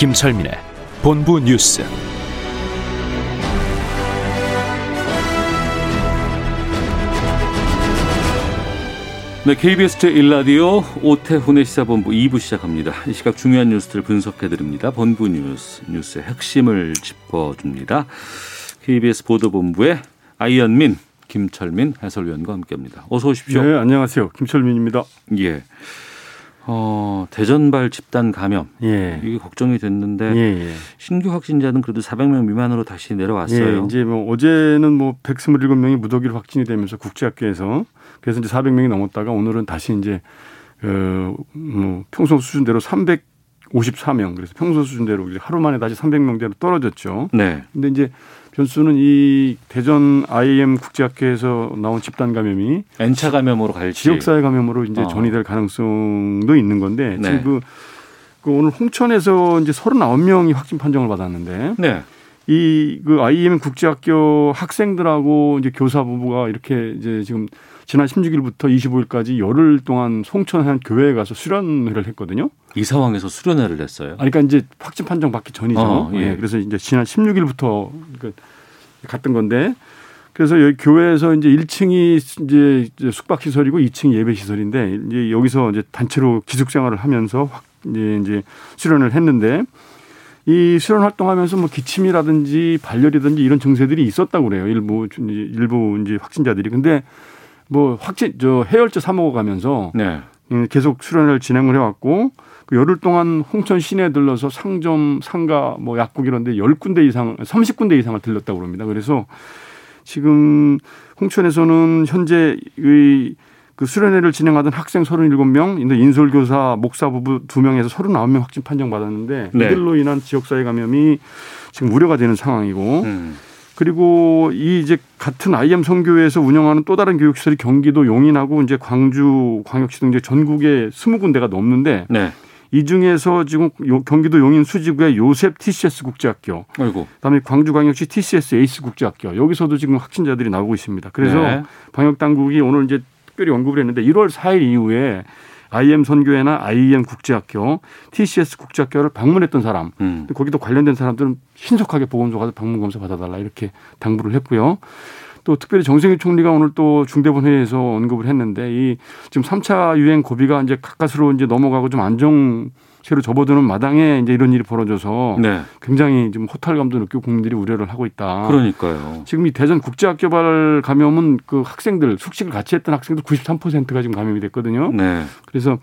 김철민의 본부 뉴스. 네, KBS 제1라디오 오태훈의 시사본부 2부 시작합니다. 이 시각 중요한 뉴스들 분석해드립니다. 본부 뉴스, 뉴스의 핵심을 짚어줍니다. KBS 보도본부의 아이언민, 김철민 해설위원과 함께합니다. 어서 오십시오. 네, 안녕하세요. 김철민입니다. 예. 어, 대전발 집단 감염. 예. 이게 걱정이 됐는데 예, 예. 신규 확진자는 그래도 400명 미만으로 다시 내려왔어요. 예, 이제 뭐 어제는 뭐 127명이 무더기로 확진이 되면서 국제학교에서 그래서 이제 400명이 넘었다가 오늘은 다시 이제 어 뭐 평소 수준대로 354명 그래서 평소 수준대로 하루 만에 다시 300명대로 떨어졌죠. 네. 근데 이제 변수는 이 대전 IM 국제학교에서 나온 집단 감염이 N차 감염으로 갈지. 지역사회 감염으로 이제 어. 전이될 가능성도 있는 건데 네. 지금 그, 그 오늘 홍천에서 이제 39명이 확진 판정을 받았는데 네. 이그 IM 국제학교 학생들하고 이제 교사 부부가 이렇게 이제 지금 지난 16일부터 25일까지 열흘 동안 송천 한 교회에 가서 수련회를 했거든요. 이 상황에서 수련회를 했어요. 아니, 그러니까 이제 확진 판정 받기 전이죠. 어, 예. 예. 그래서 이제 지난 16일부터 그 갔던 건데 그래서 여기 교회에서 이제 1층이 이제 숙박 시설이고 2층 예배 시설인데 이제 여기서 이제 단체로 기숙 생활을 하면서 확 이제 이제 수련을 했는데 이 수련 활동하면서 뭐 기침이라든지 발열이든지 이런 증세들이 있었다고 그래요. 일부 일부 이제 확진자들이. 근데 뭐 확진 저 해열제 사 먹어 가면서 네. 음, 계속 수련을 진행을 해왔고 그 열흘 동안 홍천 시내에 들러서 상점, 상가, 뭐 약국 이런데 열 군데 이상, 30군데 이상을 들렸다고 그럽니다. 그래서 지금 홍천에서는 현재 이그 수련회를 진행하던 학생 37명, 인도 인솔교사, 목사 부부 2명에서 39명 확진 판정 받았는데 네. 이들로 인한 지역사회 감염이 지금 우려가 되는 상황이고 음. 그리고 이 이제 같은 IM 선교회에서 운영하는 또 다른 교육시설이 경기도 용인하고 이제 광주 광역시 등 이제 전국에 20군데가 넘는데 네. 이 중에서 지금 요- 경기도 용인 수지구의 요셉 TCS 국제학교, 아이고. 그다음에 광주광역시 TCS 에이스 국제학교 여기서도 지금 확진자들이 나오고 있습니다. 그래서 네. 방역 당국이 오늘 이제 특별히 언급을 했는데 1월 4일 이후에 IM 선교회나 IM 국제학교, TCS 국제학교를 방문했던 사람, 음. 거기도 관련된 사람들은 신속하게 보건소 가서 방문 검사 받아달라 이렇게 당부를 했고요. 또 특별히 정세균 총리가 오늘 또 중대본 회의에서 언급을 했는데 이 지금 3차 유행 고비가 이제 가까스로 이제 넘어가고 좀 안정 세로 접어드는 마당에 이제 이런 일이 벌어져서 네. 굉장히 좀 호탈감도 느끼고 국민들이 우려를 하고 있다. 그러니까요. 지금 이 대전 국제학교발 감염은 그 학생들 숙식을 같이 했던 학생들 93%가 지금 감염이 됐거든요. 네. 그래서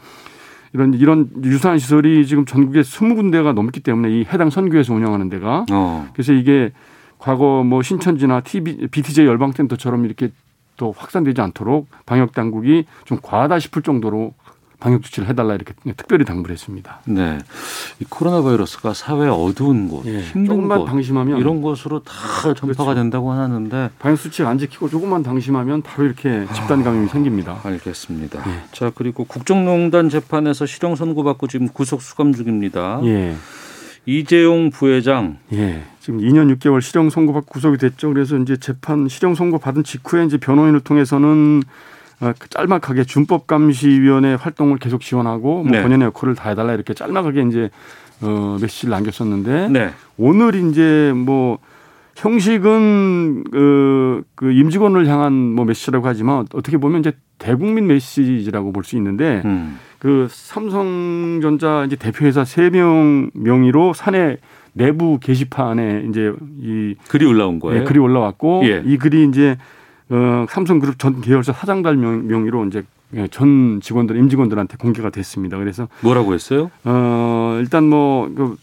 이런 이런 유사한 시설이 지금 전국에 20군데가 넘기 때문에 이 해당 선교에서 운영하는 데가 어. 그래서 이게 과거 뭐 신천지나 TV, BTJ 열방센터처럼 이렇게 또 확산되지 않도록 방역 당국이 좀 과하다 싶을 정도로 방역 조치를 해달라 이렇게 특별히 당부를 했습니다. 네. 이 코로나 바이러스가 사회 어두운 곳, 예, 힘든 곳 방심하면 이런 곳으로 다 전파가 그렇죠. 된다고 하는데 방역 수칙 안 지키고 조금만 방심하면 바로 이렇게 집단 감염이 생깁니다. 알겠습니다. 예. 자 그리고 국정농단 재판에서 실형 선고받고 지금 구속 수감 중입니다. 예. 이재용 부회장 예. 지금 2년 6개월 실형 선고받고 구속이 됐죠. 그래서 이제 재판 실형 선고 받은 직후에 이제 변호인을 통해서는 어, 짤막하게 준법감시위원회 활동을 계속 지원하고 뭐 네. 본연의 역할을 다 해달라 이렇게 짤막하게 이제 어, 메시지를 남겼었는데 네. 오늘 이제 뭐 형식은 그, 그 임직원을 향한 뭐 메시지라고 하지만 어떻게 보면 이제 대국민 메시지라고 볼 수 있는데 음. 그 삼성전자 이제 대표회사 세 명 명의로 사내 내부 게시판에 이제 이 글이 올라온 거예요. 예, 글이 올라왔고 예. 이 글이 이제 어, 삼성그룹 전 계열사 사장달 명, 명의로 이제 예, 전 직원들 임직원들한테 공개가 됐습니다. 그래서 뭐라고 했어요? 어 일단 뭐 그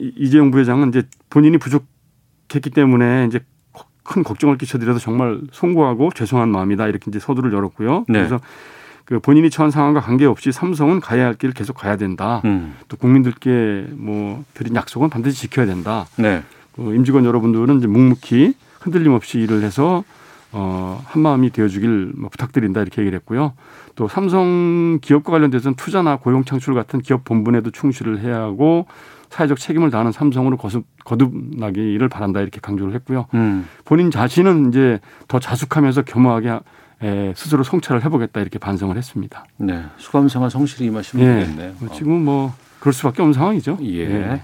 이재용 부회장은 이제 본인이 부족했기 때문에 이제 큰 걱정을 끼쳐드려서 정말 송구하고 죄송한 마음이다 이렇게 이제 서두를 열었고요. 네. 그래서 그 본인이 처한 상황과 관계없이 삼성은 가야 할 길을 계속 가야 된다. 음. 또 국민들께 뭐 드린 약속은 반드시 지켜야 된다. 네. 그 임직원 여러분들은 이제 묵묵히 흔들림 없이 일을 해서 어, 한 마음이 되어주길 뭐 부탁드린다 이렇게 얘기를 했고요. 또 삼성 기업과 관련돼서는 투자나 고용 창출 같은 기업 본분에도 충실을 해야 하고 사회적 책임을 다하는 삼성으로 거듭, 거듭나기를 바란다 이렇게 강조를 했고요. 음. 본인 자신은 이제 더 자숙하면서 겸허하게 에, 스스로 성찰을 해보겠다 이렇게 반성을 했습니다. 네. 수감 생활 성실히 임하시면 예. 되겠네요. 뭐 지금 뭐 그럴 수밖에 없는 상황이죠. 예.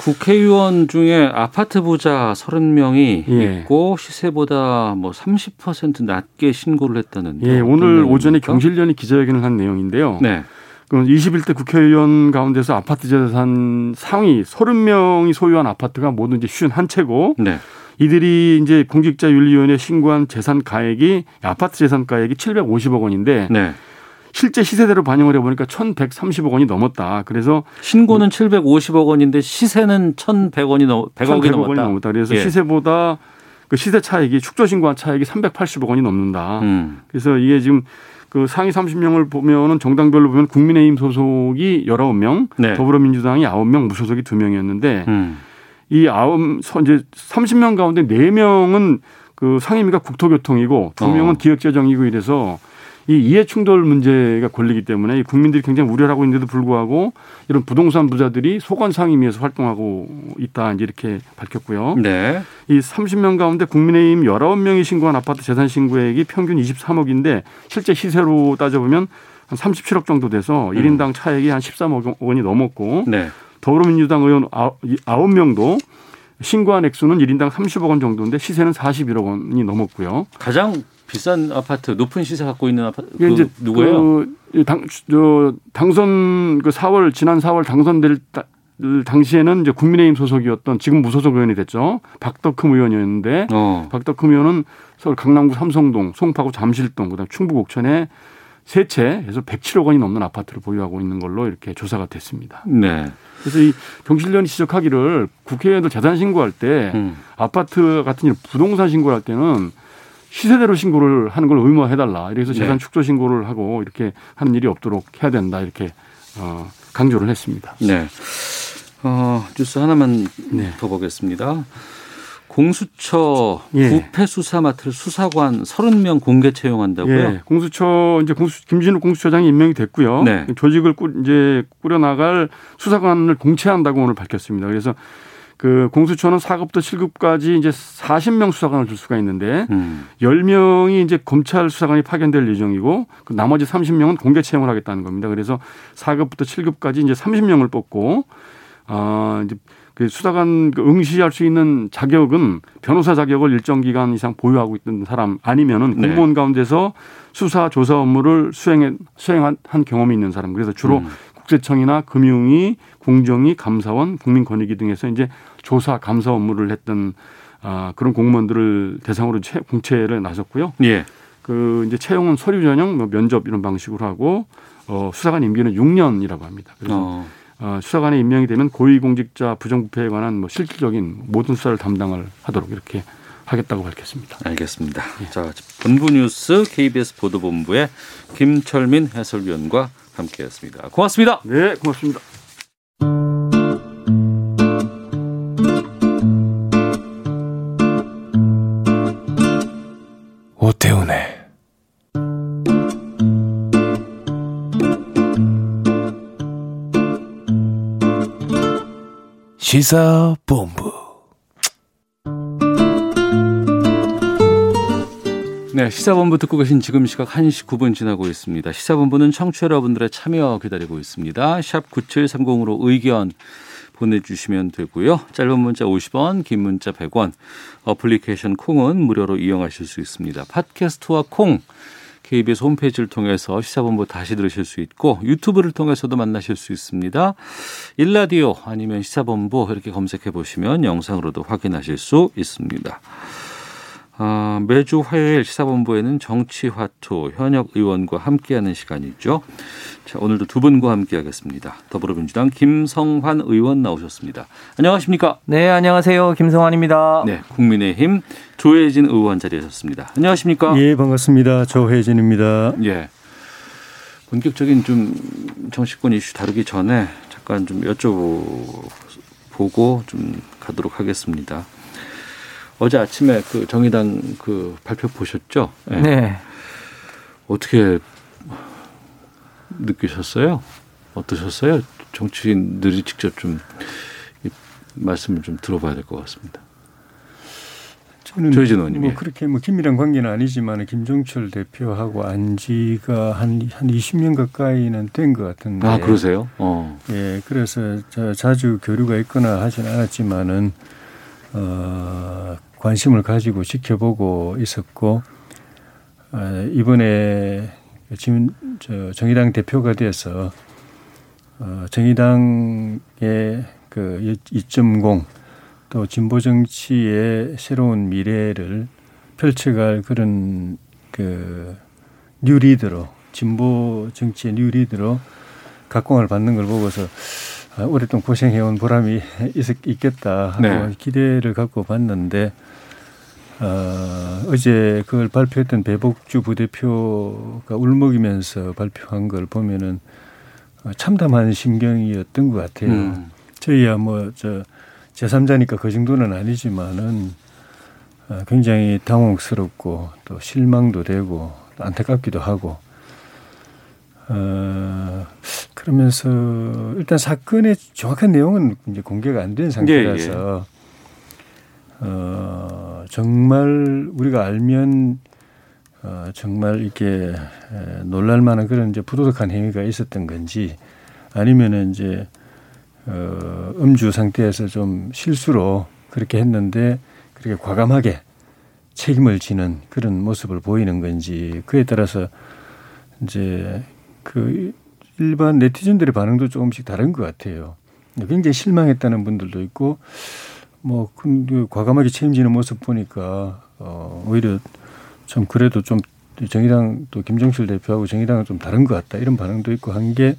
국회의원 중에 아파트 부자 30명이 예. 있고 시세보다 뭐 30% 낮게 신고를 했다는데. 예, 오늘 내용입니까? 오전에 경실련이 기자회견을 한 내용인데요. 네. 그 21대 국회의원 가운데서 아파트 재산 상위 30명이 소유한 아파트가 모두 이제 51채고 네. 이들이 이제 공직자윤리위원회에 신고한 재산 가액이 아파트 재산 가액이 750억 원인데 네. 실제 시세대로 반영을 해보니까 1,130억 원이 넘었다. 그래서 신고는 750억 원인데 시세는 1,100원이 넘 100억이 1,100억 넘었다. 원이 넘었다. 그래서 예. 시세보다 그 시세 차익이 축조 신고한 차익이 380억 원이 넘는다. 음. 그래서 이게 지금 그 상위 30명을 보면은 정당별로 보면 국민의힘 소속이 19명, 네. 더불어민주당이 9명, 무소속이 2명이었는데 음. 이 아홉 서 이제 30명 가운데 4명은 그 상임위가 국토교통이고 2명은 어. 기획재정이고 이래서 이 이해 충돌 문제가 걸리기 때문에 이 국민들이 굉장히 우려를 하고 있는데도 불구하고 이런 부동산 부자들이 소관 상임위에서 활동하고 있다 이제 이렇게 밝혔고요. 네. 이 30명 가운데 국민의힘 19명이 신고한 아파트 재산 신고액이 평균 23억인데 실제 시세로 따져보면 한 37억 정도 돼서 일 1인당 차액이 한 13억 원이 넘었고 네. 더불어민주당 의원 9명도 신고한 액수는 1인당 30억 원 정도인데 시세는 41억 원이 넘었고요. 가장 비싼 아파트, 높은 시세 갖고 있는 아파트 그 이제 누구예요? 그 당, 저, 당선 그 4월 지난 4월 당선될 따- 당시에는 이제 국민의힘 소속이었던 지금 무소속 의원이 됐죠. 박덕흠 의원이었는데 어. 박덕흠 의원은 서울 강남구 삼성동, 송파구 잠실동, 그다음 충북 옥천에 세 채에서 107억 원이 넘는 아파트를 보유하고 있는 걸로 이렇게 조사가 됐습니다. 네. 그래서 이 경실련이 지적하기를 국회의원들 재산 신고할 때 음. 아파트 같은 일 부동산 신고를 할 때는 시세대로 신고를 하는 걸 의무화해달라. 이래서 네. 재산 축소 신고를 하고 이렇게 하는 일이 없도록 해야 된다. 이렇게 어, 강조를 했습니다. 네. 어, 뉴스 하나만 네. 더 보겠습니다. 공수처 예. 부패 수사 맡을 수사관 30명 공개 채용한다고요? 예, 공수처 이제 공수 김진욱 공수처장이 임명이 됐고요. 네. 조직을 꾸, 이제 꾸려 나갈 수사관을 공채한다고 오늘 밝혔습니다. 그래서 그 공수처는 4급부터 7급까지 이제 40명 수사관을 줄 수가 있는데 음. 10명이 이제 검찰 수사관이 파견될 예정이고 그 나머지 30명은 공개 채용을 하겠다는 겁니다. 그래서 4급부터 7급까지 이제 30명을 뽑고 아 이제 그 수사관 그 응시할 수 있는 자격은 변호사 자격을 일정 기간 이상 보유하고 있던 사람 아니면은 네. 공무원 가운데서 수사 조사 업무를 수행해 수행한 한 경험이 있는 사람. 그래서 주로 음. 국세청이나 금융위, 공정위, 감사원, 국민권익위 등에서 이제 조사 감사 업무를 했던 아, 그런 공무원들을 대상으로 채, 공채를 나섰고요. 예. 그 이제 채용은 서류 전형, 뭐 면접 이런 방식으로 하고 어, 수사관 임기는 6년이라고 합니다. 그래서 어. 어, 수사관에 임명이 되면 고위공직자 부정부패에 관한 뭐 실질적인 모든 수사를 담당을 하도록 이렇게 하겠다고 밝혔습니다. 알겠습니다. 자, 본부 뉴스 KBS 보도본부의 김철민 해설위원과 함께했습니다. 고맙습니다. 네, 고맙습니다. 오태훈의 시사본부 네, 시사본부 듣고 계신 지금 시각 1시 9분 지나고 있습니다. 시사본부는 청취자 여러분들의 참여 기다리고 있습니다. 샵 9730으로 의견 보내주시면 되고요. 짧은 문자 50원, 긴 문자 100원, 어플리케이션 콩은 무료로 이용하실 수 있습니다. 팟캐스트와 콩, KBS 홈페이지를 통해서 시사본부 다시 들으실 수 있고 유튜브를 통해서도 만나실 수 있습니다. 일라디오 아니면 시사본부 이렇게 검색해 보시면 영상으로도 확인하실 수 있습니다. 아, 매주 화요일 시사본부에는 정치화투 현역 의원과 함께하는 시간이죠. 자, 오늘도 두 분과 함께하겠습니다. 더불어민주당 김성환 의원 나오셨습니다. 안녕하십니까? 네, 안녕하세요. 김성환입니다. 네, 국민의힘 조혜진 의원 자리하셨습니다. 안녕하십니까? 예, 반갑습니다. 조혜진입니다. 예. 본격적인 좀 정치권 이슈 다루기 전에 잠깐 좀 여쭤보고 좀 가도록 하겠습니다. 어제 아침에 그 정의당 그 발표 보셨죠? 네. 네. 어떻게 느끼셨어요? 어떠셨어요? 정치인들이 직접 좀 말씀을 좀 들어봐야 될 것 같습니다. 저는. 뭐 그렇게 뭐 긴밀한 관계는 아니지만 김종철 대표하고 안지가 한, 한 20년 가까이는 된 것 같은데. 아, 그러세요? 어. 예, 그래서 저 자주 교류가 있거나 하진 않았지만은, 어, 관심을 가지고 지켜보고 있었고, 어, 이번에 지금 저 정의당 대표가 돼서, 어, 정의당의 그 2.0, 또 진보 정치의 새로운 미래를 펼쳐갈 그런 그 뉴리더로 진보 정치의 뉴리더로 각광을 받는 걸 보고서 아, 오랫동안 고생해온 보람이 있, 있겠다 하고 네. 기대를 갖고 봤는데 어, 어제 그걸 발표했던 배복주 부대표가 울먹이면서 발표한 걸 보면은 어, 참담한 심경이었던 것 같아요. 음. 저희야 뭐 저 제3자니까 그 정도는 아니지만은 어, 굉장히 당혹스럽고 또 실망도 되고 또 안타깝기도 하고 어 그러면서 일단 사건의 정확한 내용은 이제 공개가 안 된 상태라서 어 정말 우리가 알면 어 정말 이렇게 에, 놀랄 만한 그런 이제 부도덕한 행위가 있었던 건지 아니면은 이제 어, 음주 상태에서 좀 실수로 그렇게 했는데 그렇게 과감하게 책임을 지는 그런 모습을 보이는 건지 그에 따라서 이제 그 일반 네티즌들의 반응도 조금씩 다른 것 같아요. 굉장히 실망했다는 분들도 있고 뭐 근데 과감하게 책임지는 모습 보니까 어 오히려 참 그래도 좀 정의당 또 김정실 대표하고 정의당은 좀 다른 것 같다 이런 반응도 있고 한 게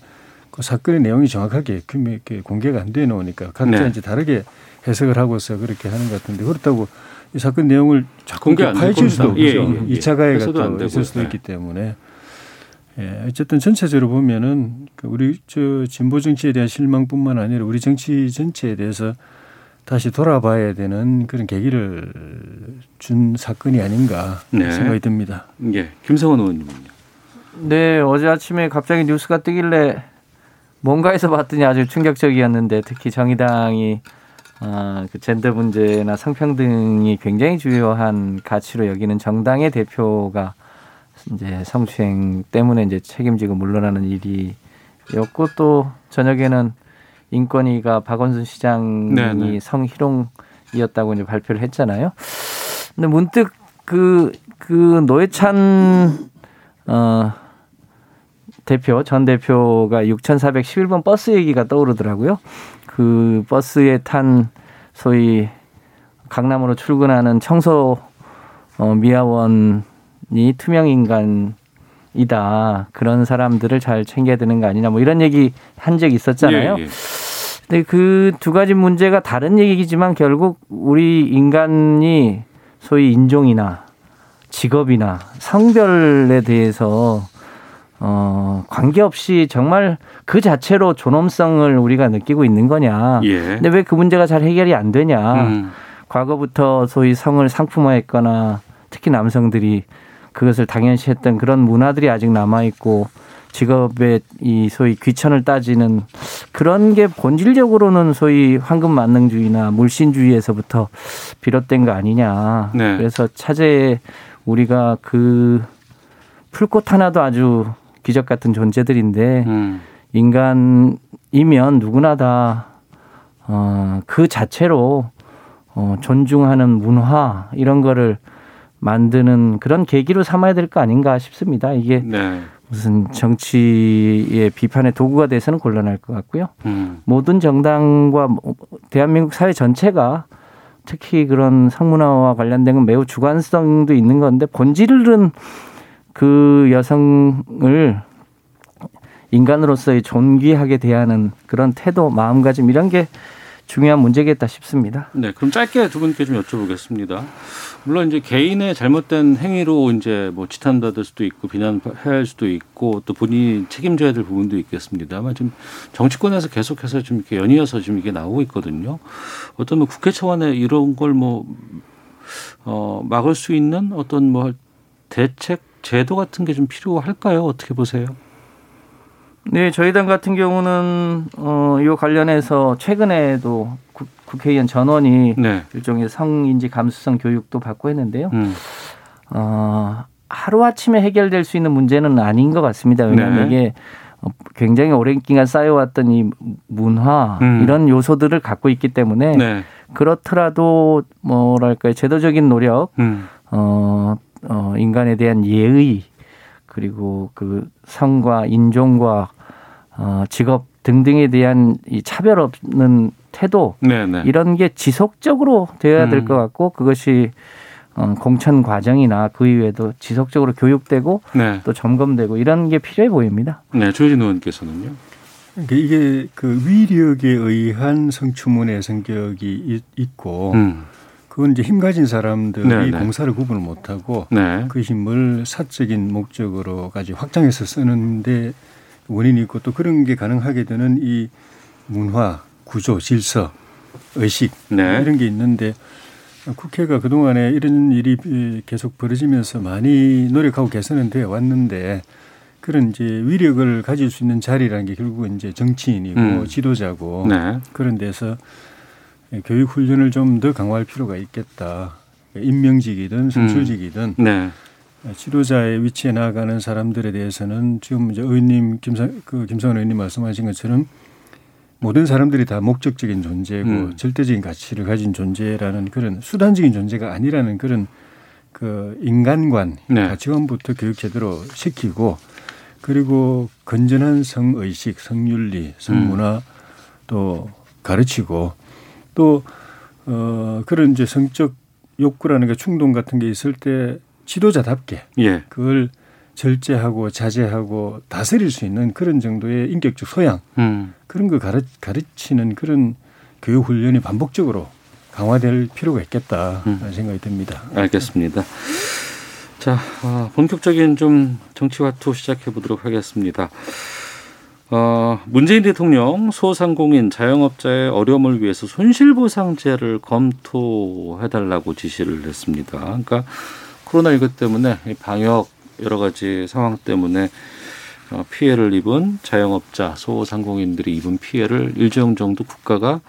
그 사건의 내용이 정확하게 있게 공개가 안 돼 놓으니까 각자 네. 이제 다르게 해석을 하고서 그렇게 하는 것 같은데 그렇다고 이 사건 내용을 공개 이렇게 안될 파헤칠 수도. 없죠. 예, 예, 예. 이 2차 가해가 안 또. 있을 수도 네. 있기 때문에 예, 어쨌든 전체적으로 보면은 그 우리 저 진보 정치에 대한 실망뿐만 아니라 우리 정치 전체에 대해서 다시 돌아봐야 되는 그런 계기를 준 사건이 아닌가 네. 생각이 듭니다. 예. 김성원 의원님은요. 네, 어제 아침에 갑자기 뉴스가 뜨길래 뭔가에서 봤더니 아주 충격적이었는데 특히 정의당이 아, 그 젠더 문제나 성평등이 굉장히 중요한 가치로 여기는 정당의 대표가 이제 성추행 때문에 이제 책임지고 물러나는 일이었고 또 저녁에는 인권위가 박원순 시장이 네네. 성희롱이었다고 이제 발표를 했잖아요. 근데 문득 그, 그 노회찬, 어, 대표, 전 대표가 6,411번 버스 얘기가 떠오르더라고요. 그 버스에 탄 소위 강남으로 출근하는 청소 어, 미화원이 투명 인간이다. 그런 사람들을 잘 챙겨야 되는 거 아니냐. 뭐 이런 얘기 한 적이 있었잖아요. 예, 예. 근데 그 두 가지 문제가 다른 얘기지만 결국 우리 인간이 소위 인종이나 직업이나 성별에 대해서 어 관계없이 정말 그 자체로 존엄성을 우리가 느끼고 있는 거냐. 예. 근데 왜 그 문제가 잘 해결이 안 되냐. 음. 과거부터 소위 성을 상품화했거나 특히 남성들이 그것을 당연시했던 그런 문화들이 아직 남아 있고 직업의 이 소위 귀천을 따지는 그런 게 본질적으로는 소위 황금 만능주의나 물신주의에서부터 비롯된 거 아니냐. 네. 그래서 차제에 우리가 그 풀꽃 하나도 아주 기적 같은 존재들인데 음. 인간이면 누구나 다, 어, 그 자체로, 어, 존중하는 문화, 이런 거를 만드는 그런 계기로 삼아야 될 거 아닌가 싶습니다. 이게 네. 무슨 정치의 비판의 도구가 돼서는 곤란할 것 같고요. 음. 모든 정당과 뭐 대한민국 사회 전체가 특히 그런 성문화와 관련된 건 매우 주관성도 있는 건데 본질은 그 여성을 인간으로서의 존귀하게 대하는 그런 태도, 마음가짐 이런 게 중요한 문제겠다 싶습니다. 네, 그럼 짧게 두 분께 좀 여쭤보겠습니다. 물론 이제 개인의 잘못된 행위로 이제 뭐 지탄받을 수도 있고 비난해야 할 수도 있고 또 본인이 책임져야 될 부분도 있겠습니다만 지금 정치권에서 계속해서 좀 이렇게 연이어서 지금 이게 나오고 있거든요. 어떤 뭐 국회 차원에 이런 걸 뭐 어, 막을 수 있는 어떤 뭐 대책 제도 같은 게 좀 필요할까요? 어떻게 보세요? 네, 저희 당 같은 경우는 어, 이 관련해서 최근에도 국, 국회의원 전원이 네. 일종의 성인지 감수성 교육도 받고 했는데요. 음. 어, 하루아침에 해결될 수 있는 문제는 아닌 것 같습니다. 왜냐하면 네. 이게 어, 굉장히 오랜 기간 쌓여왔던 이 문화 음. 이런 요소들을 갖고 있기 때문에 네. 그렇더라도 뭐랄까요 제도적인 노력 음. 어, 어, 인간에 대한 예의 그리고 그 성과 인종과 어, 직업 등등에 대한 이 차별 없는 태도 네, 네. 이런 게 지속적으로 되어야 될 음. 것 같고 그것이 어, 공천 과정이나 그 이외에도 지속적으로 교육되고 네. 또 점검되고 이런 게 필요해 보입니다. 네, 조진 의원께서는요. 그러니까 이게 그 위력에 의한 성추문의 성격이 있- 있고 음. 그건 이제 힘 가진 사람들이 네, 네. 공사를 구분을 못하고 네. 그 힘을 사적인 목적으로까지 확장해서 쓰는데 원인이 있고 또 그런 게 가능하게 되는 이 문화, 구조, 질서, 의식 네. 이런 게 있는데 국회가 그동안에 이런 일이 계속 벌어지면서 많이 노력하고 개선은 되어 왔는데 그런 이제 위력을 가질 수 있는 자리라는 게 결국은 이제 정치인이고 음. 지도자고 네. 그런 데서 교육 훈련을 좀 더 강화할 필요가 있겠다. 임명직이든 선출직이든 네. 지도자의 위치에 나아가는 사람들에 대해서는 지금 이제 의원님 김상 그 김성원 의원님 말씀하신 것처럼 모든 사람들이 다 목적적인 존재고 음. 절대적인 가치를 가진 존재라는 그런 수단적인 존재가 아니라는 그런 그 인간관 네. 가치관부터 교육 제대로 시키고 그리고 건전한 성의식, 성윤리, 성문화 또 가르치고 또 어, 그런 이제 성적 욕구라는 게 충동 같은 게 있을 때 지도자답게 예. 그걸 절제하고 자제하고 다스릴 수 있는 그런 정도의 인격적 소양 음. 그런 거 가르, 가르치는 그런 교육 훈련이 반복적으로 강화될 필요가 있겠다 음. 는 생각이 듭니다. 알겠습니다. 자, 어, 본격적인 좀 정치화투 시작해 보도록 하겠습니다. 어, 문재인 대통령 소상공인 자영업자의 어려움을 위해서 손실보상제를 검토해달라고 지시를 했습니다. 그러니까 코로나19 때문에 이 방역 여러 가지 상황 때문에 어, 피해를 입은 자영업자, 소상공인들이 입은 피해를 일정 정도 국가가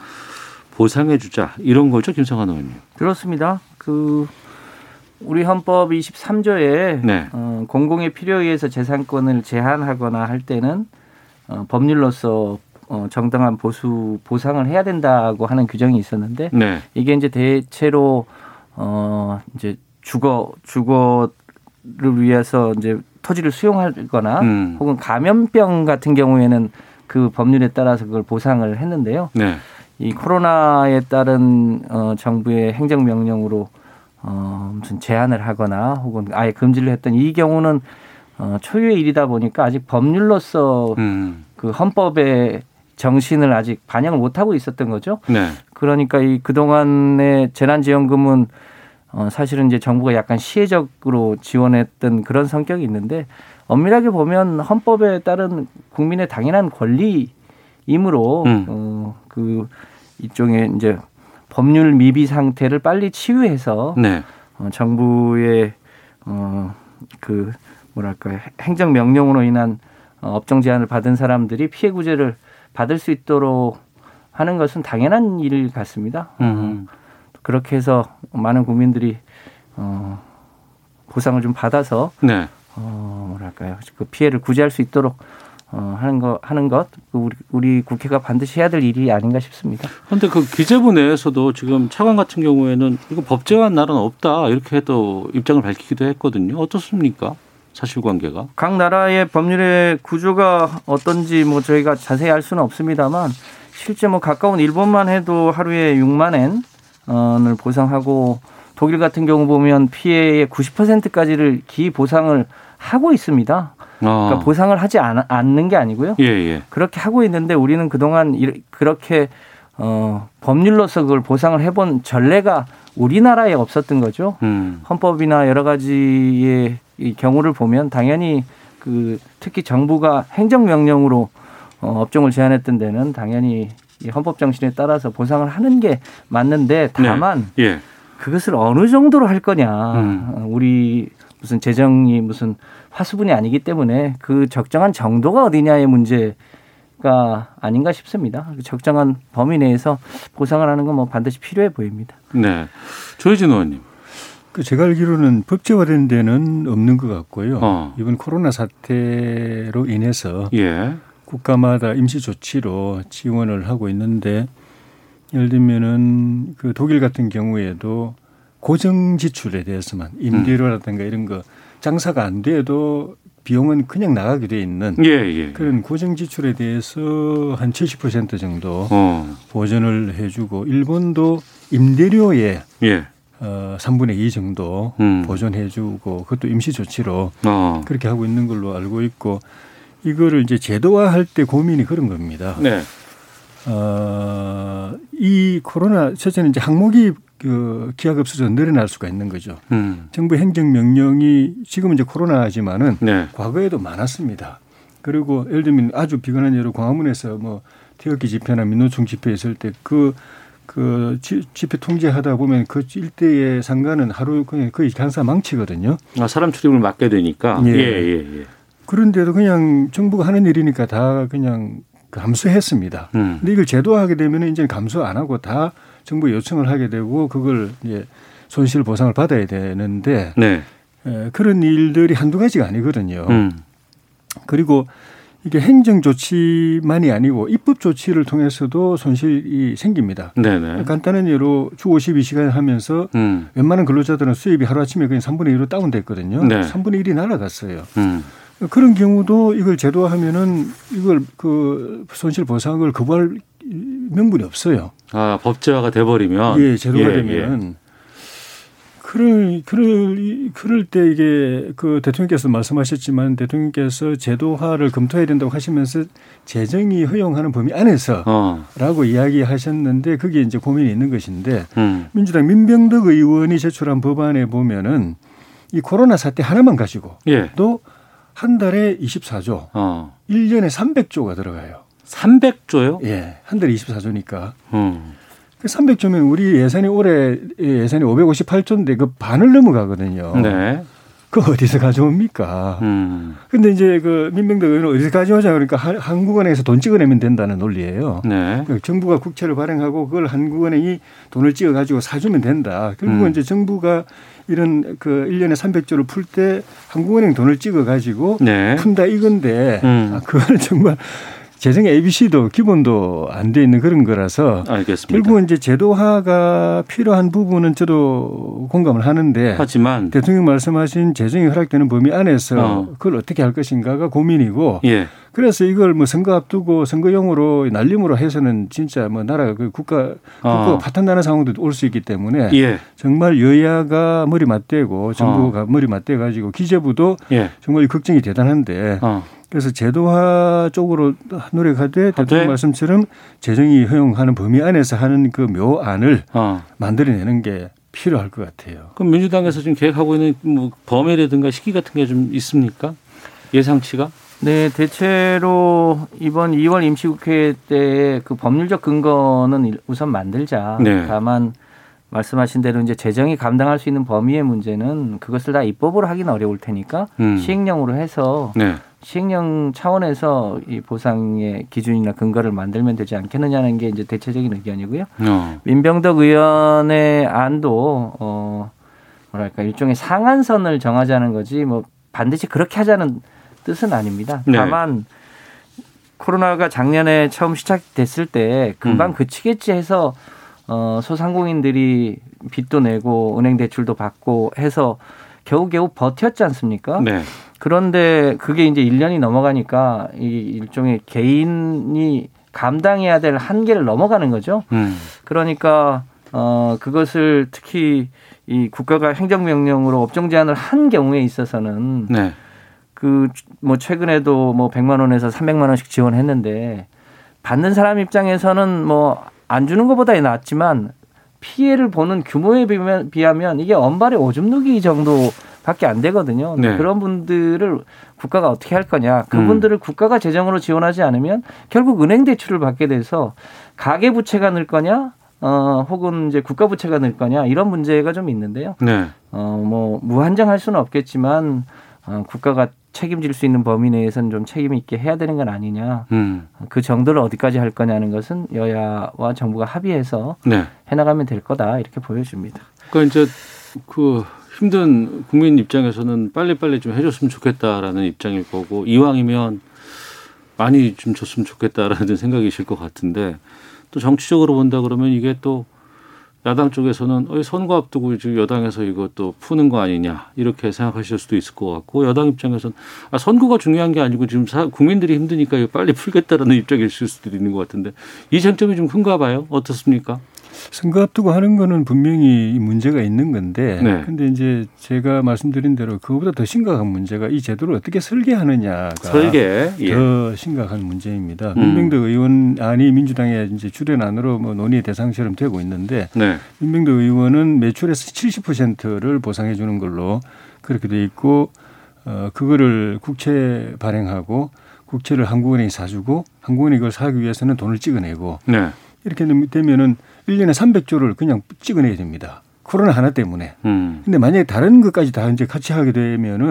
보상해주자 이런 거죠, 김성환 의원님. 그렇습니다. 그 우리 헌법 23조에 네. 어, 공공의 필요에 의해서 재산권을 제한하거나 할 때는 어, 법률로서 어, 정당한 보수 보상을 해야 된다고 하는 규정이 있었는데 네. 이게 이제 대체로 어 이제 주거 주거를 위해서 이제 토지를 수용하거나 음. 혹은 감염병 같은 경우에는 그 법률에 따라서 그걸 보상을 했는데요. 네. 이 코로나에 따른 어 정부의 행정 명령으로 어 무슨 제한을 하거나 혹은 아예 금지를 했던 이 경우는 어 초유의 일이다 보니까 아직 법률로서 음. 그 헌법의 정신을 아직 반영을 못 하고 있었던 거죠. 네. 그러니까 이 그동안의 재난지원금은 어 사실은 이제 정부가 약간 시혜적으로 지원했던 그런 성격이 있는데 엄밀하게 보면 헌법에 따른 국민의 당연한 권리이므로 음. 어그 이쪽에 이제 법률 미비 상태를 빨리 치유해서 네. 어, 정부의 어 그 뭐랄까요 행정 명령으로 인한 어, 업종 제한을 받은 사람들이 피해 구제를 받을 수 있도록 하는 것은 당연한 일 같습니다. 음. 그렇게 해서 많은 국민들이 어, 보상을 좀 받아서 네. 어, 뭐랄까요 그 피해를 구제할 수 있도록 어, 하는 거 하는 것 우리, 우리 국회가 반드시 해야 될 일이 아닌가 싶습니다. 그런데 그 기재부 내에서도 지금 차관 같은 경우에는 이거 법제화한 날은 없다 이렇게 또 입장을 밝히기도 했거든요. 어떻습니까? 사실관계가. 각 나라의 법률의 구조가 어떤지 뭐 저희가 자세히 알 수는 없습니다만 실제 뭐 가까운 일본만 해도 하루에 6만 엔 을 보상하고 독일 같은 경우 보면 피해의 90%까지를 기 보상을 하고 있습니다. 그러니까 아. 보상을 하지 않, 않는 게 아니고요. 예, 예. 그렇게 하고 있는데 우리는 그동안 이- 그렇게 어, 법률로서 그걸 보상을 해본 전례가 우리나라에 없었던 거죠. 음. 헌법이나 여러 가지의 이 경우를 보면 당연히 그 특히 정부가 행정명령으로 어, 업종을 제한했던 데는 당연히 이 헌법 정신에 따라서 보상을 하는 게 맞는데 다만 예. 그것을 어느 정도로 할 거냐. 음. 어, 우리 무슨 재정이 무슨 화수분이 아니기 때문에 그 적정한 정도가 어디냐의 문제가 아닌가 싶습니다. 적정한 범위 내에서 보상을 하는 건 뭐 반드시 필요해 보입니다. 네. 조혜진 의원님. 그 제가 알기로는 법제화된 데는 없는 것 같고요. 어. 이번 코로나 사태로 인해서 예. 국가마다 임시 조치로 지원을 하고 있는데 예를 들면은 그 독일 같은 경우에도 고정 지출에 대해서만 임대료라든가 이런 거 장사가 안 돼도 비용은 그냥 나가게 돼 있는 예, 예. 그런 고정 지출에 대해서 한 70% 정도 어. 보전을 해주고 일본도 임대료에 예. 어, 3분의 2 정도 음. 보존해주고 그것도 임시 조치로 어. 그렇게 하고 있는 걸로 알고 있고 이거를 이제 제도화할 때 고민이 그런 겁니다. 네. 어, 이 코로나 첫째는 이제 항목이 그 기하급수적으로 늘어날 수가 있는 거죠. 음. 정부 행정 명령이 지금은 이제 코로나지만은 네. 과거에도 많았습니다. 그리고 예를 들면 아주 비근한 예로 광화문에서 뭐 태극기 집회나 민노총 집회 있을 때그 그 집회 통제하다 보면 그 일대의 상가는 하루 그냥 거의 강사 망치거든요. 아, 사람 출입을 막게 되니까. 예, 예. 예, 예. 그런데도 그냥 정부가 하는 일이니까 다 그냥 감수했습니다. 음. 근데 이걸 제도화하게 되면 이제 감수 안 하고 다 정부 요청을 하게 되고 그걸 이제 손실 보상을 받아야 되는데 네. 에, 그런 일들이 한두 가지가 아니거든요. 음. 그리고 이게 행정 조치만이 아니고 입법 조치를 통해서도 손실이 생깁니다. 네네. 간단한 예로 주 52시간 하면서 음. 웬만한 근로자들은 수입이 하루아침에 그냥 3분의 1로 다운됐거든요. 네. 3분의 1이 날아갔어요. 음. 그런 경우도 이걸 제도화하면은 이걸 그 손실 보상을 거부할 명분이 없어요. 아, 법제화가 돼버리면. 예, 제도가 예, 되면. 그럴, 그럴, 그럴 때 이게 그 대통령께서 말씀하셨지만 대통령께서 제도화를 검토해야 된다고 하시면서 재정이 허용하는 범위 안에서 어. 라고 이야기하셨는데 그게 이제 고민이 있는 것인데 음. 민주당 민병덕 의원이 제출한 법안에 보면은 이 코로나 사태 하나만 가지고 예. 또 한 달에 24조, 어. 1년에 300조가 들어가요. 300조요? 예, 한 달에 24조니까. 음. 그 300조면 우리 예산이 올해 예산이 558조인데 그 반을 넘어가거든요. 네. 그 어디서 가져옵니까? 음. 근데 이제 그 민병덕 의원은 어디서 가져오자 그러니까 한- 한국은행에서 돈 찍어내면 된다는 논리예요. 네. 그 정부가 국채를 발행하고 그걸 한국은행이 돈을 찍어 가지고 사주면 된다. 결국은 음. 이제 정부가 이런 그 1년에 300조를 풀 때 한국은행 돈을 찍어 가지고 네. 푼다 이건데 음. 아, 그거는 정말 재정 ABC도 기본도 안 돼 있는 그런 거라서 알겠습니다. 결국은 이제 제도화가 필요한 부분은 저도 공감을 하는데 하지만 대통령 말씀하신 재정이 허락되는 범위 안에서 어. 그걸 어떻게 할 것인가가 고민이고 예. 그래서 이걸 뭐 선거 앞두고 선거용으로 날림으로 해서는 진짜 뭐 나라가 그 국가 국가가 어. 파탄나는 상황도 올 수 있기 때문에 예. 정말 여야가 머리 맞대고 정부가 머리 맞대 가지고 기재부도 예. 정말 이 걱정이 대단한데 어. 그래서 제도화 쪽으로 노력하되 대통령 네. 말씀처럼 재정이 허용하는 범위 안에서 하는 그 묘안을 어. 만들어내는 게 필요할 것 같아요. 그럼 민주당에서 지금 계획하고 있는 뭐 범위라든가 시기 같은 게 좀 있습니까? 예상치가? 네, 대체로 이번 2월 임시국회 때 그 법률적 근거는 일- 우선 만들자. 네. 다만 말씀하신 대로 이제 재정이 감당할 수 있는 범위의 문제는 그것을 다 입법으로 하기는 어려울 테니까 음. 시행령으로 해서 네. 시행령 차원에서 이 보상의 기준이나 근거를 만들면 되지 않겠느냐는 게 이제 대체적인 의견이고요. 어. 민병덕 의원의 안도 어 뭐랄까 일종의 상한선을 정하자는 거지 뭐 반드시 그렇게 하자는 뜻은 아닙니다. 네. 다만 코로나가 작년에 처음 시작됐을 때 금방 음. 그치겠지 해서 어 소상공인들이 빚도 내고 은행 대출도 받고 해서 겨우겨우 버텼지 않습니까? 네. 그런데 그게 이제 1년이 넘어가니까 이 일종의 개인이 감당해야 될 한계를 넘어가는 거죠. 음. 그러니까 어 그것을 특히 이 국가가 행정명령으로 업종 제한을 한 경우에 있어서는 네. 그뭐 최근에도 뭐 100만 원에서 300만 원씩 지원했는데 받는 사람 입장에서는 뭐 안 주는 것보다 낫지만 피해를 보는 규모에 비하면, 비하면 이게 언발의 오줌 누기 정도 밖에 안 되거든요. 네. 그런 분들을 국가가 어떻게 할 거냐. 음. 그분들을 국가가 재정으로 지원하지 않으면 결국 은행 대출을 받게 돼서 가계 부채가 늘 거냐, 어, 혹은 이제 국가 부채가 늘 거냐 이런 문제가 좀 있는데요. 네. 어, 뭐 무한정할 수는 없겠지만 어, 국가가 책임질 수 있는 범위 내에서는 좀 책임 있게 해야 되는 건 아니냐. 음. 그 정도를 어디까지 할 거냐는 것은 여야와 정부가 합의해서 네. 해나가면 될 거다 이렇게 보여집니다. 그러니까 이제 그 힘든 국민 입장에서는 빨리빨리 좀 해줬으면 좋겠다라는 입장일 거고 이왕이면 많이 좀 줬으면 좋겠다라는 생각이실 것 같은데 또 정치적으로 본다 그러면 이게 또 야당 쪽에서는 어, 선거 앞두고 지금 여당에서 또 푸는 거 아니냐 이렇게 생각하실 수도 있을 것 같고 여당 입장에서는 아, 선거가 중요한 게 아니고 지금 사, 국민들이 힘드니까 이거 빨리 풀겠다라는 입장일 수도 있는 것 같은데 이 쟁점이 좀 큰가 봐요. 어떻습니까? 선거 앞두고 하는 거는 분명히 이 문제가 있는 건데 네. 근데 이제 제가 말씀드린 대로 그거보다 더 심각한 문제가 이 제도를 어떻게 설계하느냐가 설계. 예. 더 심각한 문제입니다. 음. 민병도 의원 안이 민주당의 이제 출연안으로 뭐 논의의 대상처럼 되고 있는데 네. 민병도 의원은 매출에서 70%를 보상해 주는 걸로 그렇게 돼 있고 어 그거를 국채 발행하고 국채를 한국은행이 사주고 한국은행이 그걸 사기 위해서는 돈을 찍어내고 네. 이렇게 되면은 1년에 300조를 그냥 찍어내야 됩니다. 코로나 하나 때문에. 음. 근데 만약에 다른 것까지 다 이제 같이 하게 되면은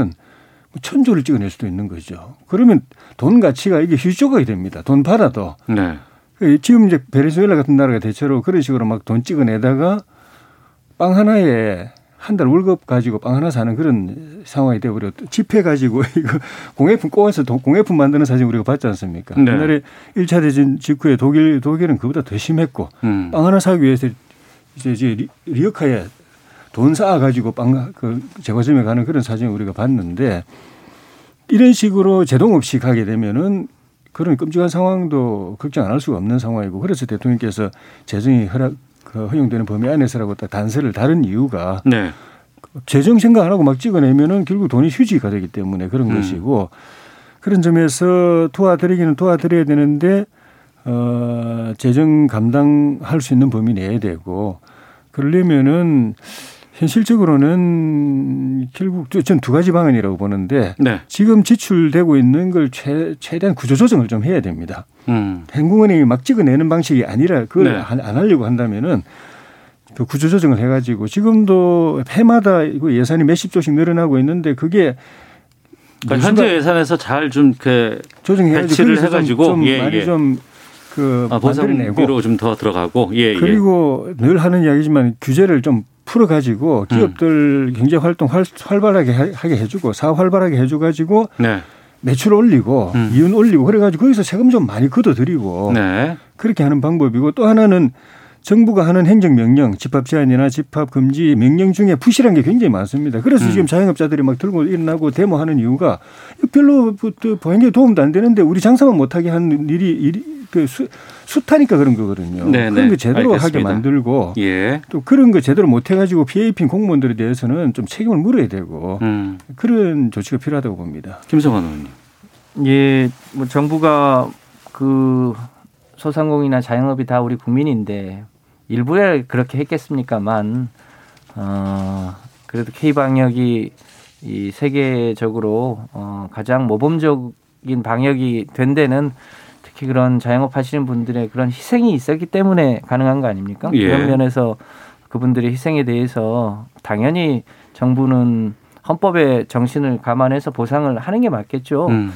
뭐 천조를 찍어낼 수도 있는 거죠. 그러면 돈 가치가 이게 휴조각이 됩니다. 돈 받아도. 네. 지금 이제 베네수엘라 같은 나라가 대체로 그런 식으로 막 돈 찍어내다가 빵 하나에 한 달 월급 가지고 빵 하나 사는 그런 상황이 돼버려. 지폐 가지고 이거 공예품 꼬아서 돈- 공예품 만드는 사진 우리가 봤지 않습니까? 네. 옛날에 1차 대전 직후에 독일, 독일은 그보다 더 심했고 음. 빵 하나 사기 위해서 이제, 이제 리- 리어카에 돈 쌓아 가지고 빵, 그 제과점에 가는 그런 사진을 우리가 봤는데 이런 식으로 제동 없이 가게 되면은 그런 끔찍한 상황도 걱정 안 할 수가 없는 상황이고 그래서 대통령께서 재정이 허락, 그 허용되는 범위 안에서라고 딱 단서를 다른 이유가 네. 재정 생각 안 하고 막 찍어내면은 결국 돈이 휴지가 되기 때문에 그런 음. 것이고 그런 점에서 도와드리기는 도와드려야 되는데 어 재정 감당할 수 있는 범위 내야 되고 그러려면은 현실적으로는 결국 전 두 가지 방안이라고 보는데 네. 지금 지출되고 있는 걸 최, 최대한 구조조정을 좀 해야 됩니다. 음. 한국은행이 막 찍어내는 방식이 아니라 그걸 네. 안, 안 하려고 한다면은 그 구조조정을 해가지고 지금도 해마다 이거 예산이 몇십 조씩 늘어나고 있는데 그게 그러니까 현재 예산에서 잘좀 이렇게 조정해가지고 배치를 그래서 좀- 해가지고, 좀 예, 많이 예. 좀그 아, 보상비로 좀 더 들어가고 예, 예. 그리고 늘 하는 이야기지만 규제를 좀 풀어가지고 음. 기업들 경제 활동 활, 활발하게 하- 하게 해주고 사업 활발하게 해줘가지고 네. 매출 올리고 음. 이윤 올리고 그래가지고 거기서 세금 좀 많이 걷어들이고 네. 그렇게 하는 방법이고 또 하나는 정부가 하는 행정명령, 집합 제한이나 집합 금지 명령 중에 부실한 게 굉장히 많습니다. 그래서 음. 지금 자영업자들이 막 들고 일어나고 데모하는 이유가 별로 또 보행에 도움도 안 되는데 우리 장사만 못하게 하는 일이, 일이 그 수, 숱하니까 그런 거거든요. 네, 그런 네. 거 제대로 하게 알겠습니다. 만들고 예. 또 그런 거 제대로 못 해가지고 피해 입힌 공무원들에 대해서는 좀 책임을 물어야 되고 음. 그런 조치가 필요하다고 봅니다. 김성환 의원님. 예, 뭐 정부가 그 소상공인이나 자영업이 다 우리 국민인데 일부에 그렇게 했겠습니까만 어 그래도 K 방역이 이 세계적으로 어 가장 모범적인 방역이 된 데는 특히 그런 자영업 하시는 분들의 그런 희생이 있었기 때문에 가능한 거 아닙니까? 예. 그런 면에서 그분들의 희생에 대해서 당연히 정부는 헌법의 정신을 감안해서 보상을 하는 게 맞겠죠. 음.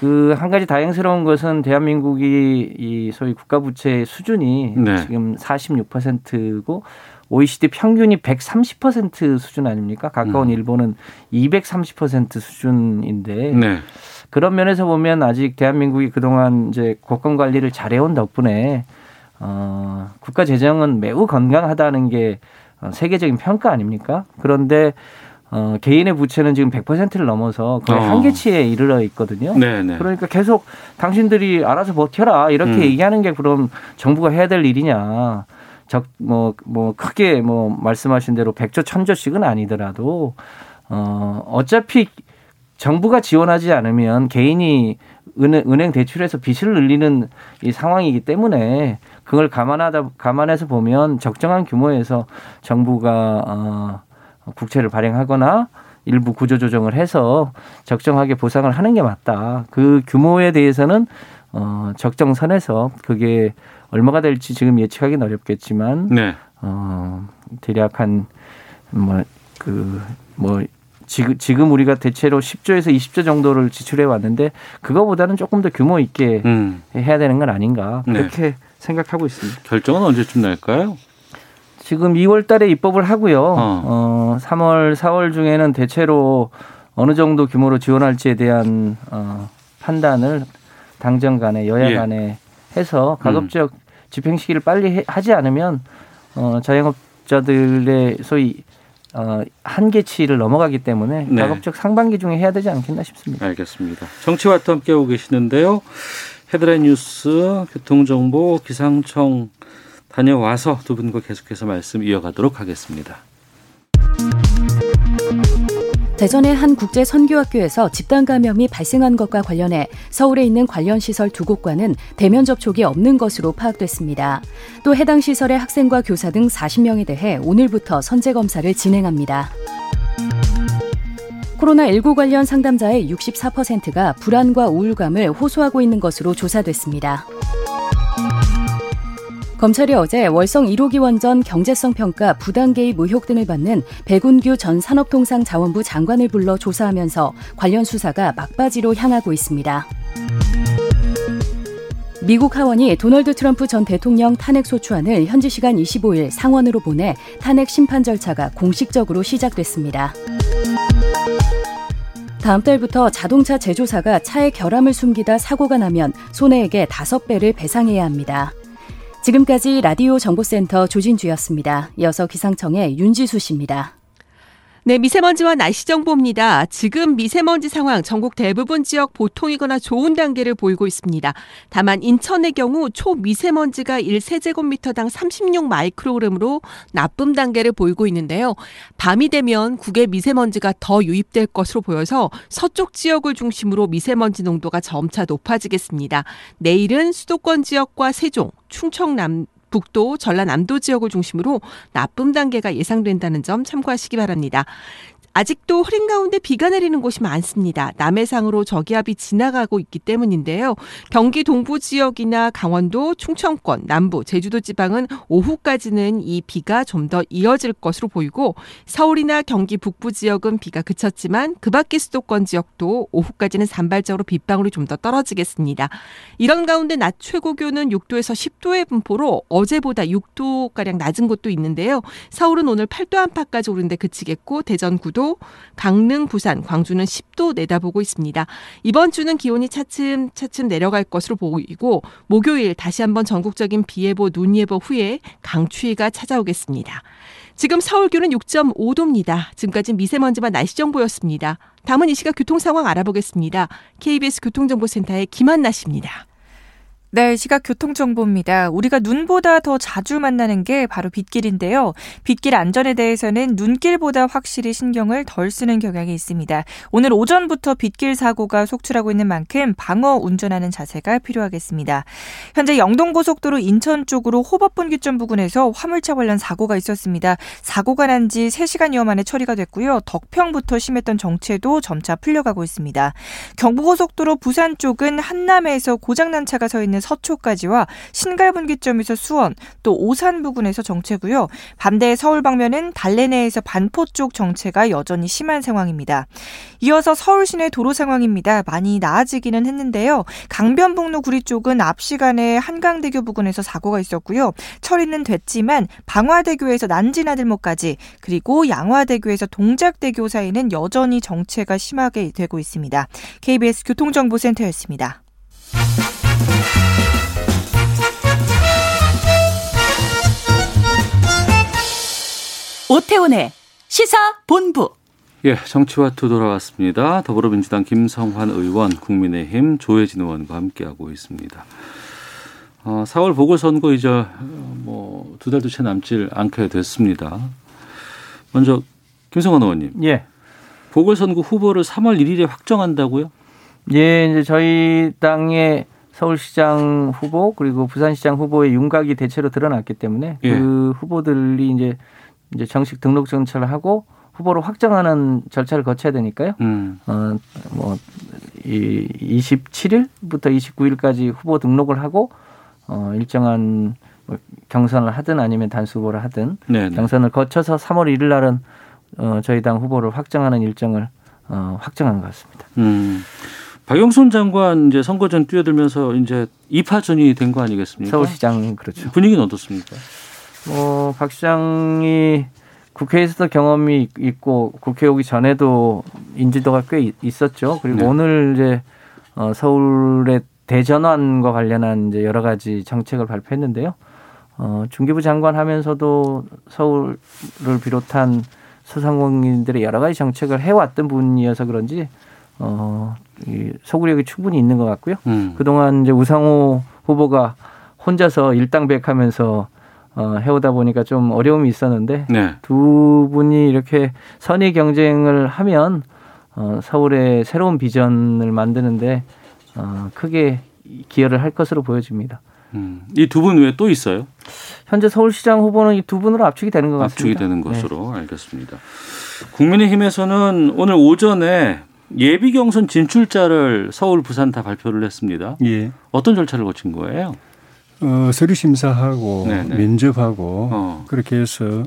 그 한 가지 다행스러운 것은 대한민국이 이 소위 국가 부채 수준이 네. 지금 46%고 OECD 평균이 130% 수준 아닙니까? 가까운 음. 일본은 230% 수준인데 네. 그런 면에서 보면 아직 대한민국이 그동안 이제 국권 관리를 잘해온 덕분에 어, 국가 재정은 매우 건강하다는 게 어, 세계적인 평가 아닙니까? 그런데 어, 개인의 부채는 지금 100%를 넘어서 거의 어. 한계치에 이르러 있거든요. 네, 네. 그러니까 계속 당신들이 알아서 버텨라 이렇게 음. 얘기하는 게 그럼 정부가 해야 될 일이냐. 적, 뭐, 뭐, 크게 뭐, 말씀하신 대로 백조, 천조씩은 아니더라도, 어, 어차피 정부가 지원하지 않으면 개인이 은행, 은행 대출에서 빚을 늘리는 이 상황이기 때문에 그걸 감안하다 감안해서 보면 적정한 규모에서 정부가 어, 국채를 발행하거나 일부 구조 조정을 해서 적정하게 보상을 하는 게 맞다. 그 규모에 대해서는 어, 적정 선에서 그게 얼마가 될지 지금 예측하기는 어렵겠지만 네. 어, 대략 한 뭐 그뭐 지금 지금 우리가 대체로 10조에서 20조 정도를 지출해 왔는데 그거보다는 조금 더 규모 있게 음. 해야 되는 건 아닌가 네. 그렇게 생각하고 있습니다. 결정은 언제쯤 날까요? 지금 2월 달에 입법을 하고요. 어. 어. 3월, 4월 중에는 대체로 어느 정도 규모로 지원할지에 대한 어, 판단을 당정 간에 여야 예. 음. 간에 해서 가급적 집행 시기를 빨리 해- 하지 않으면 어, 자영업자들의 소위 어, 한계치를 넘어가기 때문에 네. 가급적 상반기 중에 해야 되지 않겠나 싶습니다. 알겠습니다. 정치와트 함께 하고 계시는데요. 헤드라인 뉴스, 교통정보, 기상청 다녀와서 두 분과 계속해서 말씀 이어가도록 하겠습니다. 대전의 한 국제 선교학교에서 집단 감염이 발생한 것과 관련해 서울에 있는 관련 시설 두 곳과는 대면 접촉이 없는 것으로 파악됐습니다. 또 해당 시설의 학생과 교사 등 40명에 대해 오늘부터 선제 검사를 진행합니다. 코로나19 관련 상담자의 64%가 불안과 우울감을 호소하고 있는 것으로 조사됐습니다. 검찰이 어제 월성 1호기 원전 경제성 평가 부당 개입 의혹 등을 받는 백운규 전 산업통상자원부 장관을 불러 조사하면서 관련 수사가 막바지로 향하고 있습니다. 미국 하원이 도널드 트럼프 전 대통령 탄핵 소추안을 현지 시간 25일 상원으로 보내 탄핵 심판 절차가 공식적으로 시작됐습니다. 다음 달부터 자동차 제조사가 차에 결함을 숨기다 사고가 나면 손해액의 5배를 배상해야 합니다. 지금까지 라디오 정보센터 조진주였습니다. 이어서 기상청의 윤지수 씨입니다. 네, 미세먼지와 날씨 정보입니다. 지금 미세먼지 상황 전국 대부분 지역 보통이거나 좋은 단계를 보이고 있습니다. 다만 인천의 경우 초미세먼지가 1세제곱미터당 36 마이크로그램으로 나쁨 단계를 보이고 있는데요. 밤이 되면 국외 미세먼지가 더 유입될 것으로 보여서 서쪽 지역을 중심으로 미세먼지 농도가 점차 높아지겠습니다. 내일은 수도권 지역과 세종, 충청남 북도, 전라남도 지역을 중심으로 나쁨 단계가 예상된다는 점 참고하시기 바랍니다. 아직도 흐린 가운데 비가 내리는 곳이 많습니다. 남해상으로 저기압이 지나가고 있기 때문인데요. 경기 동부 지역이나 강원도, 충청권, 남부, 제주도 지방은 오후까지는 이 비가 좀 더 이어질 것으로 보이고 서울이나 경기 북부 지역은 비가 그쳤지만 그 밖의 수도권 지역도 오후까지는 산발적으로 빗방울이 좀 더 떨어지겠습니다. 이런 가운데 낮 최고 기온은 6도에서 10도의 분포로 어제보다 6도가량 낮은 곳도 있는데요. 서울은 오늘 8도 안팎까지 오르는데 그치겠고 대전 9도, 강릉, 부산, 광주는 10도 내다보고 있습니다. 이번 주는 기온이 차츰 차츰 내려갈 것으로 보이고 목요일 다시 한번 전국적인 비 예보, 눈 예보 후에 강추위가 찾아오겠습니다. 지금 서울 기온은 6.5도입니다. 지금까지 미세먼지만 날씨 정보였습니다. 다음은 이 시각 교통 상황 알아보겠습니다. KBS 교통정보센터의 김한나 씨입니다. 네, 시각 교통정보입니다. 우리가 눈보다 더 자주 만나는 게 바로 빗길인데요. 빗길 안전에 대해서는 눈길보다 확실히 신경을 덜 쓰는 경향이 있습니다. 오늘 오전부터 빗길 사고가 속출하고 있는 만큼 방어 운전하는 자세가 필요하겠습니다. 현재 영동고속도로 인천 쪽으로 호법분기점 부근에서 화물차 관련 사고가 있었습니다. 사고가 난 지 3시간여 만에 처리가 됐고요. 덕평부터 심했던 정체도 점차 풀려가고 있습니다. 경부고속도로 부산 쪽은 한남에서 고장난 차가 서 있는 서초까지와 신갈분기점에서 수원, 또 오산 부근에서 정체고요. 반대 서울 방면은 달래내에서 반포 쪽 정체가 여전히 심한 상황입니다. 이어서 서울 시내 도로 상황입니다. 많이 나아지기는 했는데요. 강변북로 구리 쪽은 앞 시간에 한강대교 부근에서 사고가 있었고요. 처리는 됐지만 방화대교에서 난지나들목까지 그리고 양화대교에서 동작대교 사이는 여전히 정체가 심하게 되고 있습니다. KBS 교통정보센터였습니다. 오태훈의 시사 본부. 예, 정치와투 돌아왔습니다. 더불어민주당 김성환 의원, 국민의힘 조혜진 의원과 함께하고 있습니다. 어, 4월 보궐선거 이제 뭐두 달도 채 남질 않게 됐습니다. 먼저 김성환 의원님. 예. 보궐선거 후보를 3월 1일에 확정한다고요? 예, 이제 저희 당의 서울시장 후보 그리고 부산시장 후보의 윤곽이 대체로 드러났기 때문에 예. 그 후보들이 이제 이제 정식 등록 절차를 하고 후보로 확정하는 절차를 거쳐야 되니까요. 음. 어, 뭐, 이 27일부터 29일까지 후보 등록을 하고 어, 일정한 뭐 경선을 하든 아니면 단수 후보를 하든 네, 네. 경선을 거쳐서 3월 1일 날은 어, 저희 당 후보를 확정하는 일정을 어, 확정한 것 같습니다. 음. 박영선 장관 이제 선거 전 뛰어들면서 이제 이파전이 된 거 아니겠습니까? 서울시장 그렇죠. 분위기는 어떻습니까? 뭐, 박 시장이 국회에서도 경험이 있고 국회 오기 전에도 인지도가 꽤 있- 있었죠. 그리고 네. 오늘 이제 어, 서울의 대전환과 관련한 이제 여러 가지 정책을 발표했는데요. 어, 중기부 장관 하면서도 서울을 비롯한 소상공인들의 여러 가지 정책을 해왔던 분이어서 그런지 어, 이 소구력이 충분히 있는 것 같고요. 음. 그동안 이제 우상호 후보가 혼자서 일당백하면서 어, 해오다 보니까 좀 어려움이 있었는데 네. 두 분이 이렇게 선의 경쟁을 하면 어, 서울의 새로운 비전을 만드는데 어, 크게 기여를 할 것으로 보여집니다. 음. 이두 분 외에 또 있어요? 현재 서울시장 후보는 이 두 분으로 압축이 되는 것 압축이 같습니다. 되는 네. 것으로 알겠습니다. 국민의힘에서는 오늘 오전에 예비 경선 진출자를 서울, 부산 다 발표를 했습니다. 예. 어떤 절차를 거친 거예요? 어, 서류 심사하고 네네. 면접하고 어. 그렇게 해서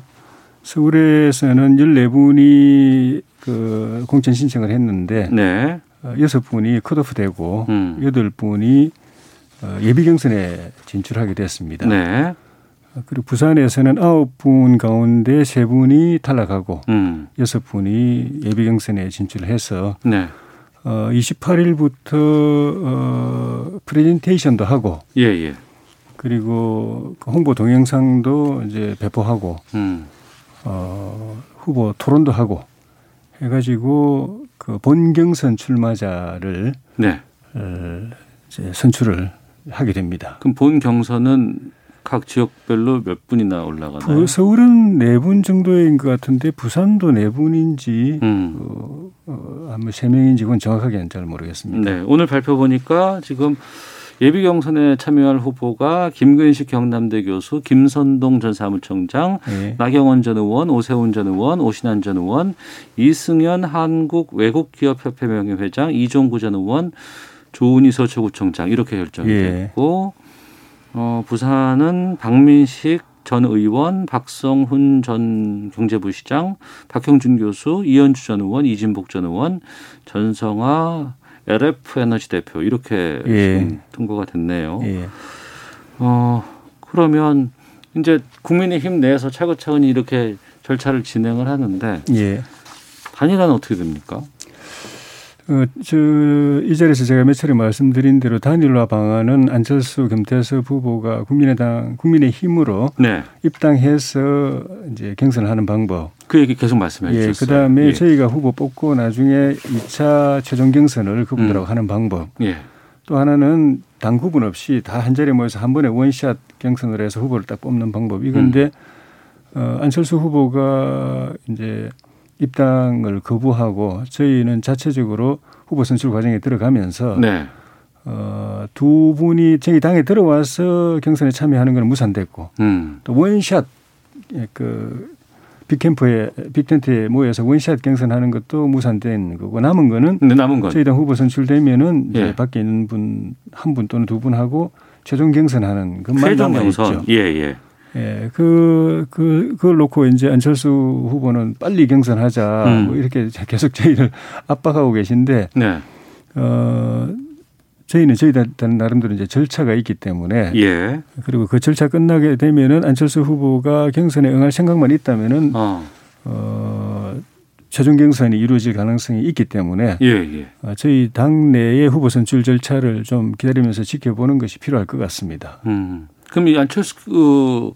서울에서는 14분이 그 공천 신청을 했는데 네. 어, 6분이 컷오프 되고 음. 8분이 어, 예비 경선에 진출하게 됐습니다. 네. 어, 그리고 부산에서는 9분 가운데 3분이 탈락하고 음. 6분이 예비 경선에 진출해서 네. 어, 28일부터 어, 프레젠테이션도 하고 예, 예. 그리고 그 홍보 동영상도 이제 배포하고 음. 어, 후보 토론도 하고 해가지고 그 본경선 출마자를 네. 어, 이제 선출을 하게 됩니다. 그럼 본 경선은 각 지역별로 몇 분이나 올라가나요? 부- 서울은 네 분 정도인 것 같은데 부산도 네 분인지 음. 어, 어, 아마 세 명인지 그건 정확하게 잘 모르겠습니다. 네. 오늘 발표 보니까 지금 예비 경선에 참여할 후보가 김근식 경남대 교수, 김선동 전 사무총장, 네. 나경원 전 의원, 오세훈 전 의원, 오신환 전 의원, 이승현 한국 외국기업협회 명예회장, 이종구 전 의원, 조은희 서초구청장 이렇게 결정이 예. 됐고 어, 부산은 박민식 전 의원, 박성훈 전 경제부 시장, 박형준 교수, 이현주 전 의원, 이진복 전 의원, 전성화 LF 에너지 대표 이렇게 예. 통과가 됐네요. 예. 어 그러면 이제 국민의힘 내에서 차근차근히 이렇게 절차를 진행을 하는데 예. 단일화는 어떻게 됩니까? 어, 저, 이 자리에서 제가 몇 차례 말씀드린 대로 단일화 방안은 안철수 김태섭 후보가 국민의당, 국민의 힘으로 네. 입당해서 이제 경선을 하는 방법. 그 얘기 계속 말씀해 예, 주셨어요. 그 다음에 예. 저희가 후보 뽑고 나중에 2차 최종 경선을 그분들하고 음. 하는 방법. 예. 또 하나는 당 구분 없이 다 한 자리에 모여서 한 번에 원샷 경선을 해서 후보를 딱 뽑는 방법. 이건데 음. 어, 안철수 후보가 이제 입당을 거부하고 저희는 자체적으로 후보 선출 과정에 들어가면서 네. 어, 두 분이 저희 당에 들어와서 경선에 참여하는 건 무산됐고 음. 또 원샷 예, 그 빅캠프에 빅텐트에 모여서 원샷 경선하는 것도 무산된 거고 남은 거는 근데 남은 건 저희 당 후보 선출되면은 이제 예. 밖에 있는 분 한 분 또는 두 분 하고 최종 경선하는 것만 최종 남아 경선. 있죠. 예, 예. 예, 그, 그, 그걸 놓고 이제 안철수 후보는 빨리 경선하자. 음. 뭐 이렇게 계속 저희를 압박하고 계신데, 네. 어, 저희는 저희 당 나름대로 이제 절차가 있기 때문에, 예. 그리고 그 절차 끝나게 되면은 안철수 후보가 경선에 응할 생각만 있다면은, 어. 어, 최종 경선이 이루어질 가능성이 있기 때문에, 예, 예. 어, 저희 당내의 후보 선출 절차를 좀 기다리면서 지켜보는 것이 필요할 것 같습니다. 음. 그럼 이 안철수 그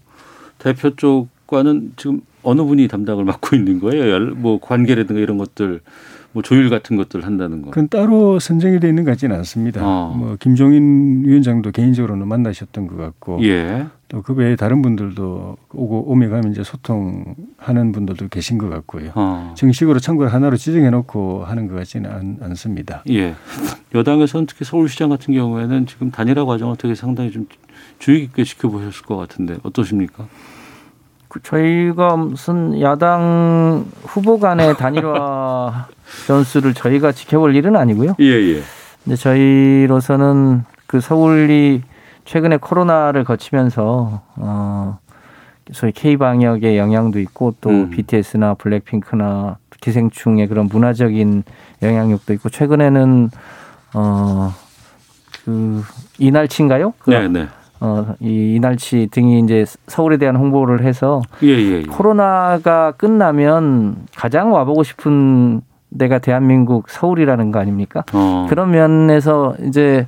대표 쪽과는 지금 어느 분이 담당을 맡고 있는 거예요? 열- 뭐 관계라든가 이런 것들 뭐 조율 같은 것들 한다는 거. 그건 따로 선정이 되어 있는 것 같지는 않습니다. 어. 뭐 김종인 위원장도 개인적으로는 만나셨던 것 같고 예. 또그 외에 다른 분들도 오고 오며 가면 이제 소통하는 분들도 계신 것 같고요. 어. 정식으로 참고를 하나로 지정해 놓고 하는 것 같지는 않, 않습니다. 예. 여당에서는 특히 서울시장 같은 경우에는 지금 단일화 과정을 되게 상당히 좀 주의 깊게 지켜보셨을 것 같은데 어떠십니까? 그 저희가 무슨 야당 후보 간의 단일화 변수를 저희가 지켜볼 일은 아니고요. 예, 예. 근데 저희로서는 그 서울이 최근에 코로나를 거치면서 어 소위 K 방역의 영향도 있고 또 음. BTS나 블랙핑크나 기생충의 그런 문화적인 영향력도 있고 최근에는 어그 이날치인가요? 그 네, 네. 어, 이 이날치 등이 이제 서울에 대한 홍보를 해서 예, 예. 예. 코로나가 끝나면 가장 와보고 싶은 데가 대한민국 서울이라는 거 아닙니까? 어. 그런 면에서 이제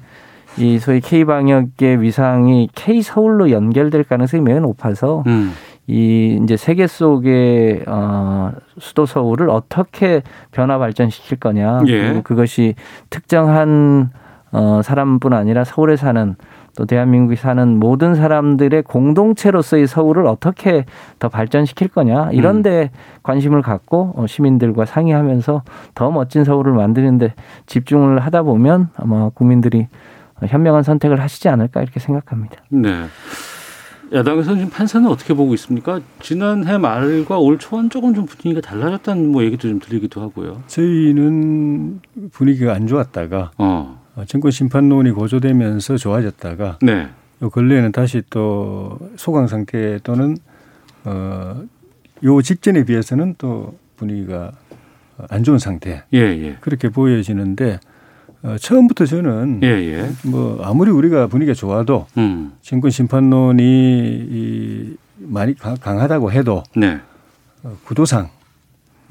이 소위 K 방역의 위상이 K 서울로 연결될 가능성이 매우 높아서 음. 이 이제 세계 속의 어 수도 서울을 어떻게 변화 발전시킬 거냐 예. 그리고 그것이 특정한 어 사람뿐 아니라 서울에 사는 또 대한민국에 사는 모든 사람들의 공동체로서의 서울을 어떻게 더 발전시킬 거냐 이런 음. 데 관심을 갖고 어, 시민들과 상의하면서 더 멋진 서울을 만드는데 집중을 하다 보면 아마 국민들이 현명한 선택을 하시지 않을까 이렇게 생각합니다. 네. 야당에서는 지금 판사는 어떻게 보고 있습니까? 지난해 말과 올 초는 조금 좀 분위기가 달라졌다는 뭐 얘기도 좀 들리기도 하고요. 저희는 분위기가 안 좋았다가 어. 어, 정권 심판론이 고조되면서 좋아졌다가 네. 요 근래에는 다시 또 소강 상태 또는 어, 요 직전에 비해서는 또 분위기가 안 좋은 상태 예, 예. 그렇게 보여지는데 어, 처음부터 저는 예, 예. 뭐 아무리 우리가 분위기가 좋아도 음. 정권 심판론이 이 많이 강- 강하다고 해도 네. 어, 구도상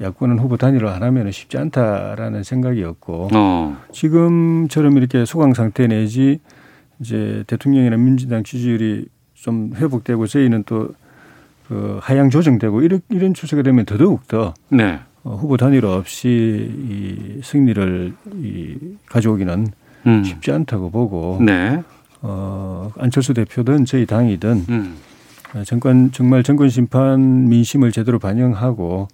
야권은 후보 단일화 안 하면 쉽지 않다라는 생각이었고 어. 지금처럼 이렇게 소강 상태 내지 이제 대통령이나 민주당 지지율이 좀 회복되고 저희는 또그 하향 조정되고 이런 이런 추세가 되면 더더욱 더 네. 어, 후보 단일화 없이 이 승리를 이 가져오기는 음. 쉽지 않다고 보고 네. 어, 안철수 대표든 저희 당이든 음. 어, 정권 정말 정권 심판 민심을 제대로 반영하고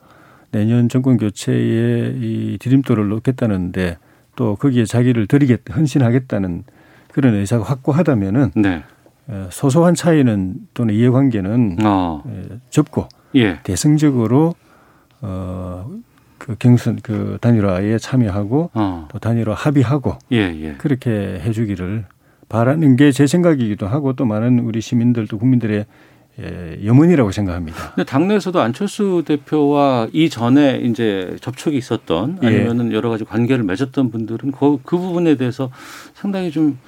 내년 정권 교체에 이 디딤돌을 놓겠다는데 또 거기에 자기를 드리겠 헌신하겠다는 그런 의사가 확고하다면은 네. 어, 소소한 차이는 또는 이해관계는 어. 에, 접고 예. 대승적으로 어 그 경선 그 단일화에 참여하고 어. 또 단일화 합의하고 예, 예. 그렇게 해주기를 바라는 게 제 생각이기도 하고 또 많은 우리 시민들 또 국민들의 예, 염원이라고 생각합니다. 근데 당내에서도 안철수 대표와 이전에 이제 접촉이 있었던 예. 아니면은 여러 가지 관계를 맺었던 분들은 그, 그 부분에 대해서 상당히 좀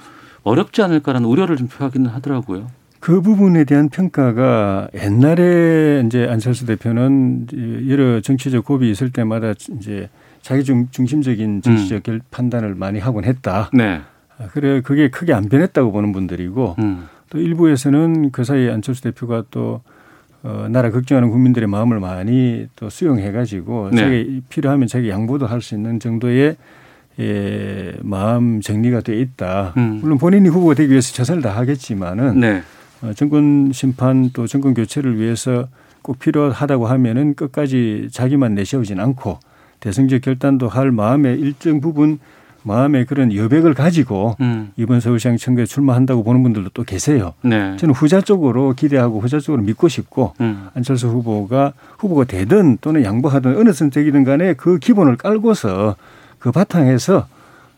어렵지 않을까라는 우려를 좀 표하기는 하더라고요. 그 부분에 대한 평가가 옛날에 이제 안철수 대표는 여러 정치적 고비 있을 때마다 이제 자기 중, 중심적인 정치적 결- 판단을 많이 하곤 했다. 네. 아, 그래 그게 크게 안 변했다고 보는 분들이고 음. 또 일부에서는 그 사이에 안철수 대표가 또 어, 나라 걱정하는 국민들의 마음을 많이 또 수용해가지고 네. 자기 필요하면 자기 양보도 할 수 있는 정도의 예, 마음 정리가 돼 있다. 음. 물론 본인이 후보가 되기 위해서 최선을 다하겠지만은 네. 어, 정권 심판 또 정권 교체를 위해서 꼭 필요하다고 하면은 끝까지 자기만 내세우진 않고 대승적 결단도 할 마음의 일정 부분 마음의 그런 여백을 가지고 음. 이번 서울시장 선거에 출마한다고 보는 분들도 또 계세요. 네. 저는 후자 쪽으로 기대하고 후자 쪽으로 믿고 싶고 음. 안철수 후보가 후보가 되든 또는 양보하든 어느 선택이든 간에 그 기본을 깔고서 그 바탕에서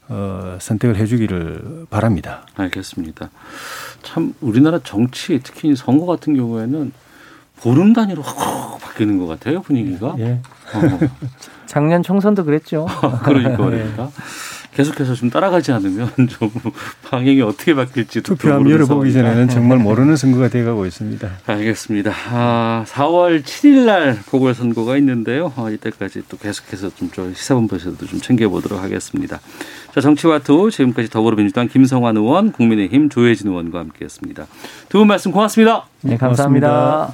어, 선택을 해주기를 바랍니다. 알겠습니다. 참 우리나라 정치 특히 선거 같은 경우에는 보름 단위로 확 바뀌는 것 같아요 분위기가. 예. 어. 작년 총선도 그랬죠. 그러니까 말입니다. 계속해서 좀 따라가지 않으면 좀 방향이 어떻게 바뀔지도 투표함 모르는 열어보기 상황이다. 전에는 정말 모르는 선거가 돼가고 있습니다. 알겠습니다. 아, 4월 7일 날 보궐선거가 있는데요. 어, 이때까지 또 계속해서 좀저 시사본부에서도 좀 챙겨보도록 하겠습니다. 자, 정치와투 지금까지 더불어민주당 김성환 의원, 국민의힘 조혜진 의원과 함께했습니다. 두 분 말씀 고맙습니다. 네, 감사합니다.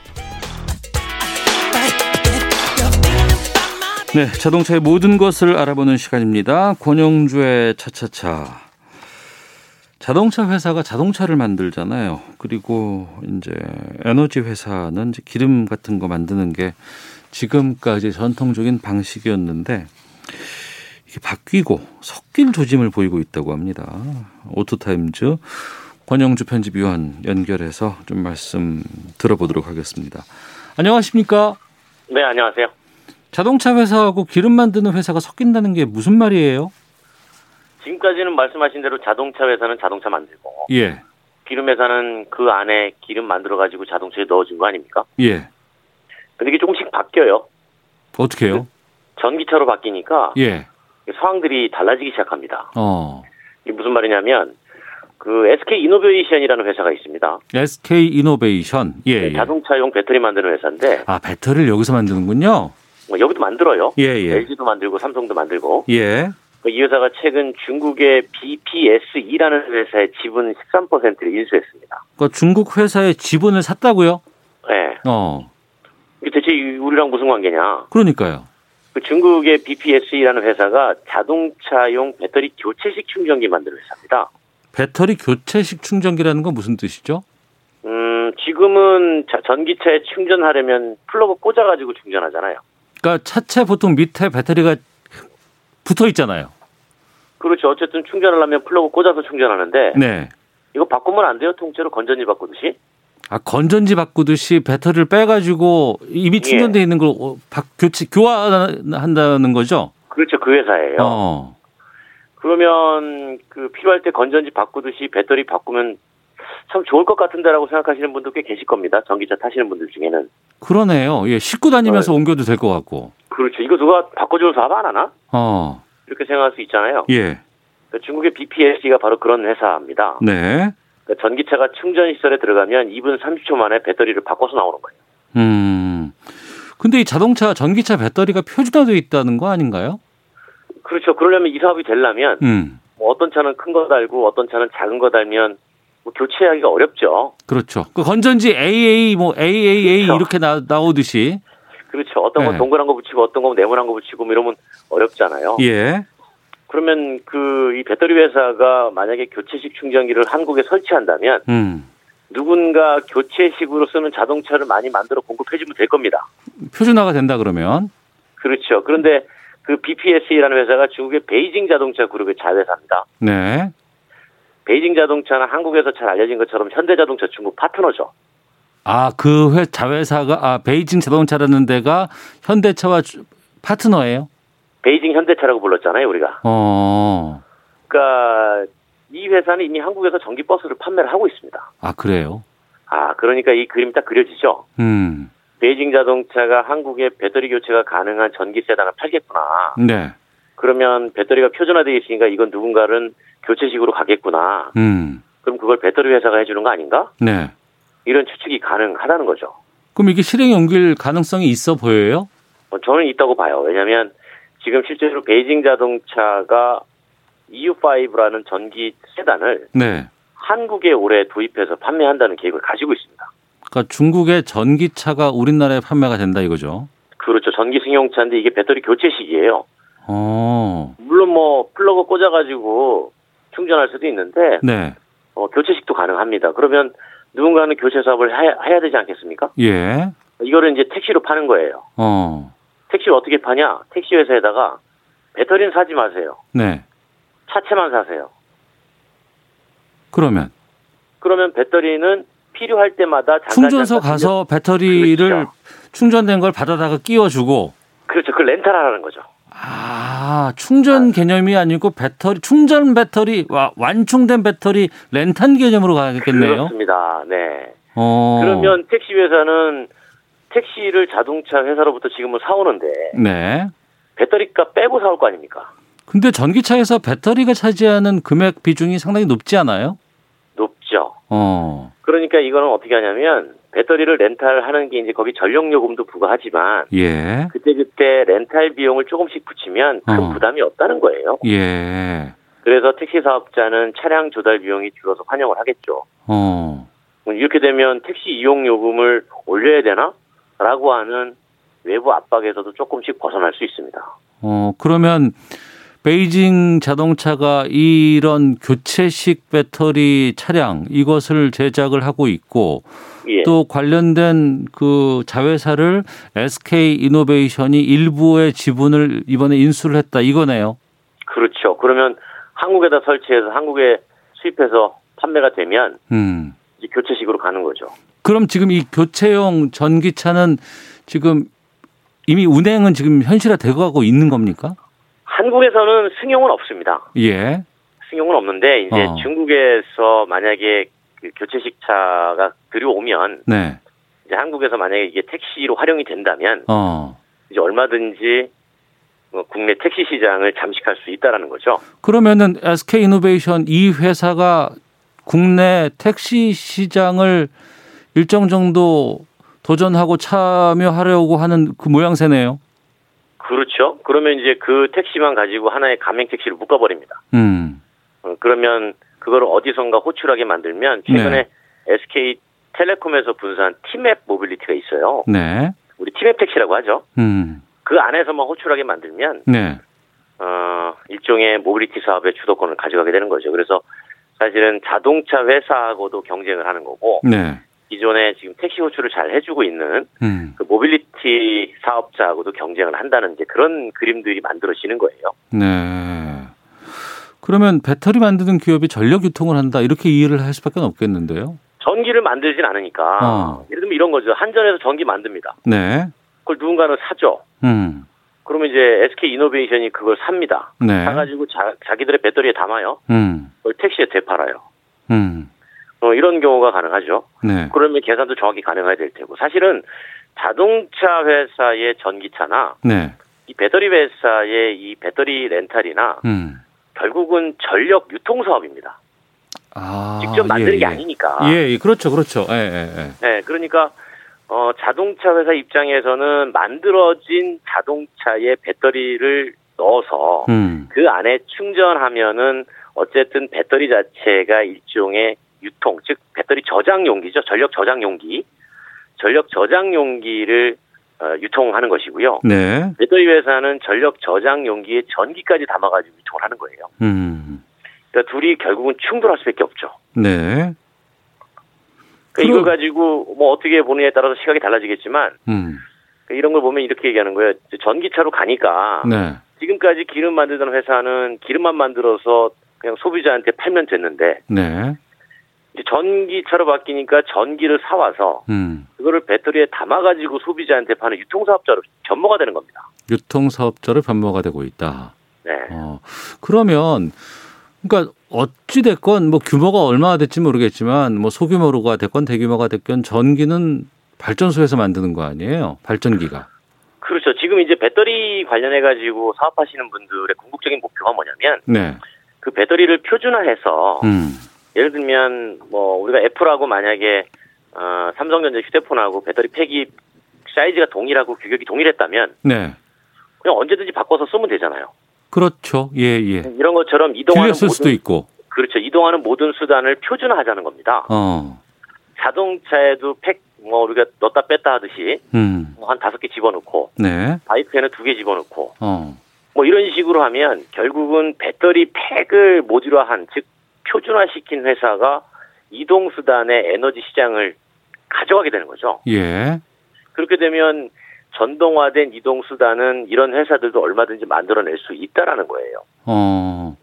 네, 자동차의 모든 것을 알아보는 시간입니다. 권영주의 차차차. 자동차 회사가 자동차를 만들잖아요. 그리고 이제 에너지 회사는 이제 기름 같은 거 만드는 게 지금까지 전통적인 방식이었는데 이게 바뀌고 섞일 조짐을 보이고 있다고 합니다. 오토타임즈 권영주 편집위원 연결해서 좀 말씀 들어보도록 하겠습니다. 안녕하십니까? 네, 안녕하세요. 자동차 회사하고 기름 만드는 회사가 섞인다는 게 무슨 말이에요? 지금까지는 말씀하신 대로 자동차 회사는 자동차 만들고 예, 기름 회사는 그 안에 기름 만들어 가지고 자동차에 넣어준 거 아닙니까? 예. 근데 이게 조금씩 바뀌어요. 어떻게 해요? 전기차로 바뀌니까 예, 상황들이 달라지기 시작합니다. 어. 이게 무슨 말이냐면 그 SK 이노베이션이라는 회사가 있습니다. SK 이노베이션. 예, 예. 자동차용 배터리 만드는 회사인데 아, 배터리를 여기서 만드는군요. 뭐 여기도 만들어요. 예, 예. LG도 만들고 삼성도 만들고 예. 그이 회사가 최근 중국의 BPSE라는 회사의 지분 13%를 인수했습니다. 그러니까 중국 회사의 지분을 샀다고요? 네. 어. 이게 대체 우리랑 무슨 관계냐? 그러니까요. 그 중국의 BPSE라는 회사가 자동차용 배터리 교체식 충전기 만드는 회사입니다. 배터리 교체식 충전기라는 건 무슨 뜻이죠? 음, 지금은 자- 전기차에 충전하려면 플러그 꽂아가지고 충전하잖아요. 그러니까 차체 보통 밑에 배터리가 붙어 있잖아요. 그렇죠. 어쨌든 충전을 하면 플러그 꽂아서 충전하는데 네. 이거 바꾸면 안 돼요. 통째로 건전지 바꾸듯이. 아, 건전지 바꾸듯이 배터리를 빼가지고 이미 예. 충전돼 있는 걸 어, 바- 교체, 교환한다는 거죠? 그렇죠. 그 회사예요. 어. 그러면 그 필요할 때 건전지 바꾸듯이 배터리 바꾸면 참 좋을 것 같은데라고 생각하시는 분도 꽤 계실 겁니다. 전기차 타시는 분들 중에는. 그러네요. 예, 싣고 다니면서 어. 옮겨도 될 것 같고. 그렇죠. 이거 누가 바꿔주는 사업 안 하나? 어. 이렇게 생각할 수 있잖아요. 예. 그 중국의 BPS가 바로 그런 회사입니다. 네. 그 전기차가 충전 시설에 들어가면 2분 30초 만에 배터리를 바꿔서 나오는 거예요. 음. 근데 이 자동차 전기차 배터리가 표준화되어 있다는 거 아닌가요? 그렇죠. 그러려면 이 사업이 되려면 음. 뭐 어떤 차는 큰 거 달고 어떤 차는 작은 거 달면 뭐 교체하기가 어렵죠. 그렇죠. 그 건전지 AA 뭐 AAA 그렇죠. 이렇게 나, 나오듯이 그렇죠. 어떤 건 네. 동그란 거 붙이고 어떤 건 네모난 거 붙이고 뭐 이러면 어렵잖아요. 예. 그러면 그 이 배터리 회사가 만약에 교체식 충전기를 한국에 설치한다면 음. 누군가 교체식으로 쓰는 자동차를 많이 만들어 공급해주면 될 겁니다. 표준화가 된다 그러면 그렇죠. 그런데 그 BPS라는 회사가 중국의 베이징 자동차 그룹의 자회사입니다. 네. 베이징 자동차는 한국에서 잘 알려진 것처럼 현대자동차 중국 파트너죠. 아, 그 회, 자회사가, 아, 베이징 자동차라는 데가 현대차와 주- 파트너예요? 베이징 현대차라고 불렀잖아요, 우리가. 어, 그러니까 이 회사는 이미 한국에서 전기 버스를 판매를 하고 있습니다. 아, 그래요? 아, 그러니까 이 그림이 딱 그려지죠. 음, 베이징 자동차가 한국에 배터리 교체가 가능한 전기 세단을 팔겠구나. 네. 그러면 배터리가 표준화되어 있으니까 이건 누군가는 교체식으로 가겠구나. 음, 그럼 그걸 배터리 회사가 해주는 거 아닌가? 네. 이런 추측이 가능하다는 거죠. 그럼 이게 실행에 옮길 가능성이 있어 보여요? 어, 저는 있다고 봐요. 왜냐하면 지금 실제로 베이징 자동차가 EU5라는 전기 세단을 네. 한국에 올해 도입해서 판매한다는 계획을 가지고 있습니다. 그러니까 중국의 전기차가 우리나라에 판매가 된다 이거죠? 그렇죠. 전기 승용차인데 이게 배터리 교체식이에요. 어, 물론 뭐 플러그 꽂아가지고 충전할 수도 있는데 네. 어, 교체식도 가능합니다. 그러면 누군가는 교체 사업을 해야, 해야 되지 않겠습니까? 예. 이거를 이제 택시로 파는 거예요. 어, 택시를 어떻게 파냐? 택시 회사에다가 배터리는 사지 마세요. 네. 차체만 사세요. 그러면 그러면 배터리는 필요할 때마다 충전소 가서 배터리를 그렇죠. 충전된 걸 받아다가 끼워주고 그렇죠. 그 렌탈하라는 거죠. 아, 충전 개념이 아니고 배터리, 충전 배터리, 와, 완충된 배터리 렌탄 개념으로 가겠네요. 그렇습니다. 네. 어. 그러면 택시 회사는 택시를 자동차 회사로부터 지금은 사오는데 네. 배터리값 빼고 사올 거 아닙니까? 근데 전기차에서 배터리가 차지하는 금액 비중이 상당히 높지 않아요? 높죠. 어. 그러니까 이거는 어떻게 하냐면 배터리를 렌탈하는 게 이제 거기 전력 요금도 부과하지만 예. 그때 그때 렌탈 비용을 조금씩 붙이면 큰 어. 부담이 없다는 거예요. 예. 그래서 택시 사업자는 차량 조달 비용이 줄어서 환영을 하겠죠. 어. 이렇게 되면 택시 이용 요금을 올려야 되나? 라고 하는 외부 압박에서도 조금씩 벗어날 수 있습니다. 어, 그러면 베이징 자동차가 이런 교체식 배터리 차량 이것을 제작을 하고 있고 예. 또 관련된 그 자회사를 SK 이노베이션이 일부의 지분을 이번에 인수를 했다 이거네요. 그렇죠. 그러면 한국에다 설치해서 한국에 수입해서 판매가 되면 음. 이제 교체식으로 가는 거죠. 그럼 지금 이 교체용 전기차는 지금 이미 운행은 지금 현실화 되고 가고 있는 겁니까? 한국에서는 승용은 없습니다. 예. 승용은 없는데 이제 어. 중국에서 만약에 그 교체식 차가 들여오면 네. 이제 한국에서 만약에 이게 택시로 활용이 된다면 어. 이제 얼마든지 뭐 국내 택시 시장을 잠식할 수 있다라는 거죠. 그러면은 SK 이노베이션 이 회사가 국내 택시 시장을 일정 정도 도전하고 참여하려고 하는 그 모양새네요. 그렇죠. 그러면 이제 그 택시만 가지고 하나의 가맹 택시를 묶어버립니다. 음. 어, 그러면 그거를 어디선가 호출하게 만들면 최근에 네. SK 텔레콤에서 분사한 티맵 모빌리티가 있어요. 네. 우리 티맵 택시라고 하죠. 음. 그 안에서만 호출하게 만들면 네. 어, 일종의 모빌리티 사업의 주도권을 가져가게 되는 거죠. 그래서 사실은 자동차 회사하고도 경쟁을 하는 거고 네. 기존에 지금 택시 호출을 잘 해주고 있는 음. 그 모빌리티 사업자하고도 경쟁을 한다는 이제 그런 그림들이 만들어지는 거예요. 네. 그러면 배터리 만드는 기업이 전력 유통을 한다 이렇게 이해를 할 수밖에 없겠는데요. 전기를 만들진 않으니까 어. 예를 들면 이런 거죠. 한전에서 전기 만듭니다. 네. 그걸 누군가는 사죠. 음. 그러면 이제 SK 이노베이션이 그걸 삽니다. 네. 사가지고 자, 자기들의 배터리에 담아요. 음. 그걸 택시에 되팔아요. 음. 어, 이런 경우가 가능하죠. 네. 그러면 계산도 정확히 가능해야 될 테고 사실은 자동차 회사의 전기차나 네. 이 배터리 회사의 이 배터리 렌탈이나 음. 결국은 전력 유통 사업입니다. 아, 직접 만드는 예, 게 예. 아니니까. 예, 예, 그렇죠, 그렇죠. 예, 예, 예. 네, 그러니까 어, 자동차 회사 입장에서는 만들어진 자동차에 배터리를 넣어서 음. 그 안에 충전하면은 어쨌든 배터리 자체가 일종의 유통, 즉 배터리 저장 용기죠. 전력 저장 용기. 전력 저장 용기를 어, 유통하는 것이고요. 네. 배터리 회사는 전력 저장 용기에 전기까지 담아가지고 유통을 하는 거예요. 음. 그러니까 둘이 결국은 충돌할 수밖에 없죠. 네. 그러니까 이걸 가지고 뭐 어떻게 보느냐에 따라서 시각이 달라지겠지만 음. 그러니까 이런 걸 보면 이렇게 얘기하는 거예요. 전기차로 가니까 네. 지금까지 기름 만들던 회사는 기름만 만들어서 그냥 소비자한테 팔면 됐는데 네. 이제 전기차로 바뀌니까 전기를 사와서 음. 그거를 배터리에 담아가지고 소비자한테 파는 유통사업자로 변모가 되는 겁니다. 유통사업자로 변모가 되고 있다. 네. 어, 그러면 그러니까 어찌 됐건 뭐 규모가 얼마나 될지 모르겠지만 뭐 소규모로가 됐건 대규모가 됐건 전기는 발전소에서 만드는 거 아니에요? 발전기가. 그렇죠. 지금 이제 배터리 관련해 가지고 사업하시는 분들의 궁극적인 목표가 뭐냐면 네. 그 배터리를 표준화해서 음. 예를 들면 뭐 우리가 애플하고 만약에 어, 삼성전자 휴대폰하고 배터리 팩이 사이즈가 동일하고 규격이 동일했다면 네. 그냥 언제든지 바꿔서 쓰면 되잖아요. 그렇죠. 예, 예. 이런 것처럼 이동하는 쓸 수도 모든 있고. 그렇죠. 이동하는 모든 수단을 표준화하자는 겁니다. 어. 자동차에도 팩 뭐 우리가 넣었다 뺐다 하듯이 음. 뭐한 다섯 개 집어넣고 네. 바이크에는 두 개 집어넣고 어. 뭐 이런 식으로 하면 결국은 배터리 팩을 모듈화한 즉 표준화시킨 회사가 이동 수단의 에너지 시장을 가져가게 되는 거죠. 예. 그렇게 되면 전동화된 이동 수단은 이런 회사들도 얼마든지 만들어낼 수 있다라는 거예요. 어.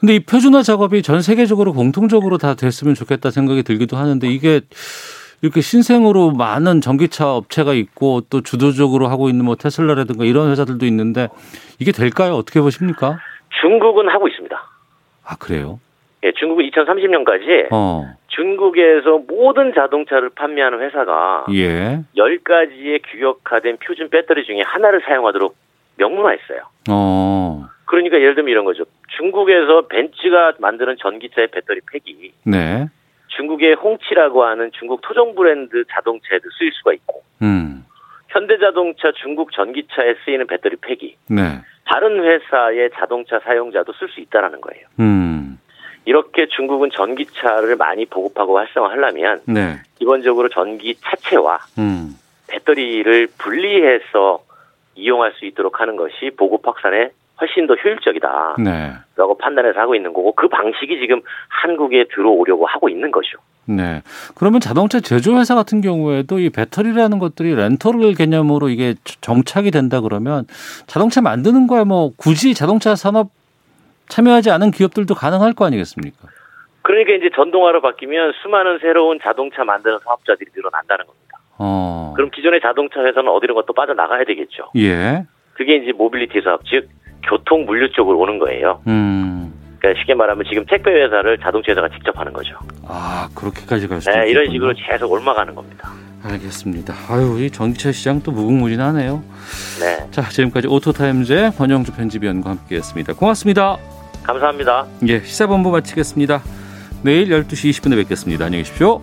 근데 이 표준화 작업이 전 세계적으로 공통적으로 다 됐으면 좋겠다 생각이 들기도 하는데 이게 이렇게 신생으로 많은 전기차 업체가 있고 또 주도적으로 하고 있는 뭐 테슬라라든가 이런 회사들도 있는데 이게 될까요? 어떻게 보십니까? 중국은 하고 있습니다. 아, 그래요? 예, 중국은 2030년까지 어. 중국에서 모든 자동차를 판매하는 회사가 예. 10가지의 규격화된 표준 배터리 중에 하나를 사용하도록 명문화했어요. 어. 그러니까 예를 들면 이런 거죠. 중국에서 벤츠가 만드는 전기차의 배터리 팩이 네. 중국의 홍치라고 하는 중국 토종 브랜드 자동차에도 쓰일 수가 있고 음. 현대자동차 중국 전기차에 쓰이는 배터리 팩이 네. 다른 회사의 자동차 사용자도 쓸 수 있다라는 거예요. 음. 이렇게 중국은 전기차를 많이 보급하고 활성화하려면 네. 기본적으로 전기 차체와 음. 배터리를 분리해서 이용할 수 있도록 하는 것이 보급 확산에 훨씬 더 효율적이다. 네. 라고 판단해서 하고 있는 거고 그 방식이 지금 한국에 들어오려고 하고 있는 거죠. 네. 그러면 자동차 제조회사 같은 경우에도 이 배터리라는 것들이 렌터를 개념으로 이게 정착이 된다 그러면 자동차 만드는 거에 뭐 굳이 자동차 산업 참여하지 않은 기업들도 가능할 거 아니겠습니까? 그러니까 이제 전동화로 바뀌면 수많은 새로운 자동차 만드는 사업자들이 늘어난다는 겁니다. 어. 그럼 기존의 자동차 회사는 어디론가 또 빠져나가야 되겠죠. 예. 그게 이제 모빌리티 사업, 즉 교통 물류 쪽으로 오는 거예요. 음. 그러니까 쉽게 말하면 지금 택배 회사를 자동차 회사가 직접 하는 거죠. 아, 그렇게까지 갈 수도 네, 이런 있겠군요. 식으로 계속 옮아가는 겁니다. 알겠습니다. 아유, 이 전기차 시장 또 무궁무진하네요. 네, 자, 지금까지 오토타임즈의 권영주 편집위원과 함께했습니다. 고맙습니다. 감사합니다. 예, 시사본부 마치겠습니다. 내일 12시 20분에 뵙겠습니다. 안녕히 계십시오.